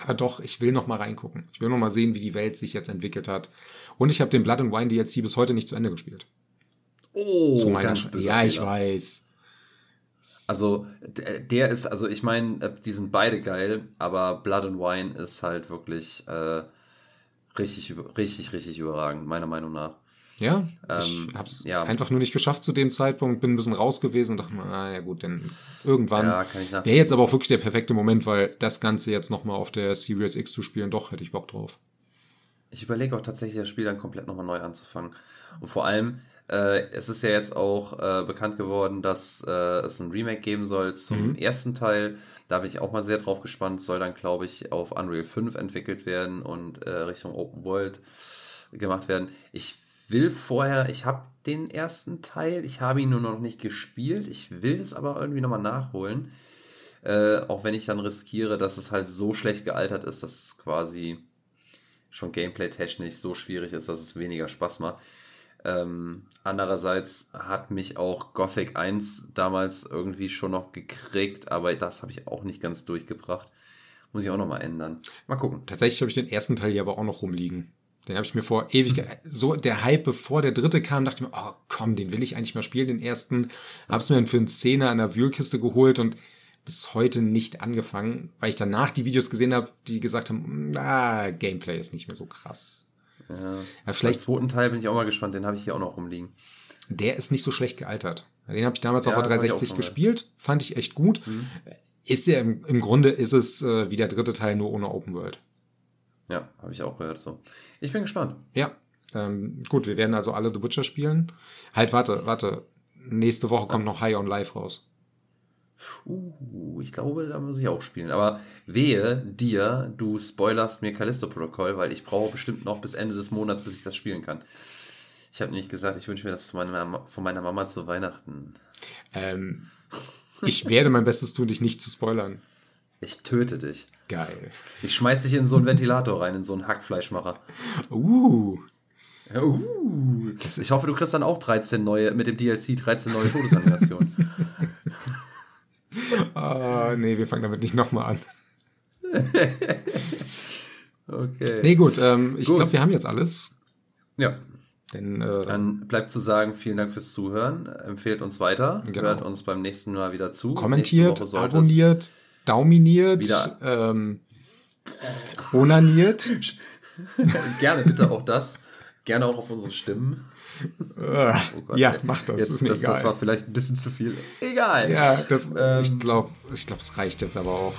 Aber doch, ich will noch mal reingucken. Ich will noch mal sehen, wie die Welt sich jetzt entwickelt hat. Und ich habe den Blood and Wine DLC bis heute nicht zu Ende gespielt.
Oh,
Zu meiner
ganz böser
Ja, ich weiß.
Also, der ist, also ich meine, äh, die sind beide geil, aber Blood and Wine ist halt wirklich äh, richtig, richtig, richtig überragend, meiner Meinung nach.
Ja,
Ähm,
ich hab's
ja.
einfach nur nicht geschafft zu dem Zeitpunkt, bin ein bisschen raus gewesen und dachte mir, ah ja gut, denn irgendwann
Ja,
wäre jetzt aber auch wirklich der perfekte Moment, weil das Ganze jetzt nochmal auf der Series X zu spielen, doch hätte ich Bock drauf.
Ich überlege auch tatsächlich, das Spiel dann komplett nochmal neu anzufangen. Und vor allem, äh, es ist ja jetzt auch äh, bekannt geworden, dass äh, es ein Remake geben soll zum
Mhm.
ersten Teil. Da bin ich auch mal sehr drauf gespannt. Soll dann, glaube ich, auf Unreal 5 entwickelt werden und äh, Richtung Open World gemacht werden. Ich will vorher, ich habe den ersten Teil, ich habe ihn nur noch nicht gespielt. Ich will es aber irgendwie nochmal nachholen. Äh, auch wenn ich dann riskiere, dass es halt so schlecht gealtert ist, dass es quasi schon gameplay-technisch so schwierig ist, dass es weniger Spaß macht. Ähm, andererseits hat mich auch Gothic 1 damals irgendwie schon noch gekriegt, aber das habe ich auch nicht ganz durchgebracht. Muss ich auch nochmal ändern. Mal gucken.
Tatsächlich habe ich den ersten Teil hier aber auch noch rumliegen. Den habe ich mir vor ewig, so der Hype, bevor der dritte kam, dachte ich mir, oh komm, den will ich eigentlich mal spielen, den ersten. Hab's mir dann für einen Zehner an der Wühlkiste geholt und bis heute nicht angefangen, weil ich danach die Videos gesehen habe, die gesagt haben, ah, Gameplay ist nicht mehr so krass.
Ja.
Ja, vielleicht,
zweiten Teil bin ich auch mal gespannt, den habe ich hier auch noch rumliegen.
der ist nicht so schlecht gealtert. Den habe ich damals
Ja,
auf der
hab ich auch
360
schon
gespielt, fand ich echt gut.
Mhm.
Ist ja im, im Grunde ist es äh, wie der dritte Teil nur ohne Open World.
Ja, habe ich auch gehört so. Ich bin gespannt.
Ja, ähm, gut, wir werden also alle The Witcher spielen. Halt, warte, warte. Nächste Woche kommt noch High on Life raus.
Uh, ich glaube, da muss ich auch spielen. Aber wehe dir, du spoilerst mir Callisto-Protokoll, weil ich brauche bestimmt noch bis Ende des Monats, bis ich das spielen kann. Ich habe nämlich gesagt, ich wünsche mir das von meiner, Mama- von meiner Mama zu Weihnachten.
Ähm, ich werde mein Bestes tun, dich nicht zu spoilern.
Ich töte dich.
Geil.
Ich schmeiß dich in so einen Ventilator rein, in so einen Hackfleischmacher.
Uh,
Uh, ich hoffe, du kriegst dann auch 13 neue, mit dem DLC 13 neue Todesanimationen.
ah, nee, wir fangen damit nicht nochmal an.
Okay.
Nee, gut, ähm, ich glaube, wir haben jetzt alles.
Ja,
Denn, äh,
dann bleibt zu sagen, vielen Dank fürs Zuhören. Empfehlt uns weiter.
Genau.
Hört uns beim nächsten Mal wieder zu.
kommentiert, abonniert, dauminiert,
Wieder-
ähm, onaniert.
Gerne bitte auch das. Gerne auch auf unsere Stimmen. Oh Gott,
ja,
ey.
mach das,
Jetzt,
ist mir
das,
egal.
das war vielleicht ein bisschen zu viel. Egal.
ja, das,
Ähm,
ich glaube, ich glaub, es reicht jetzt aber auch.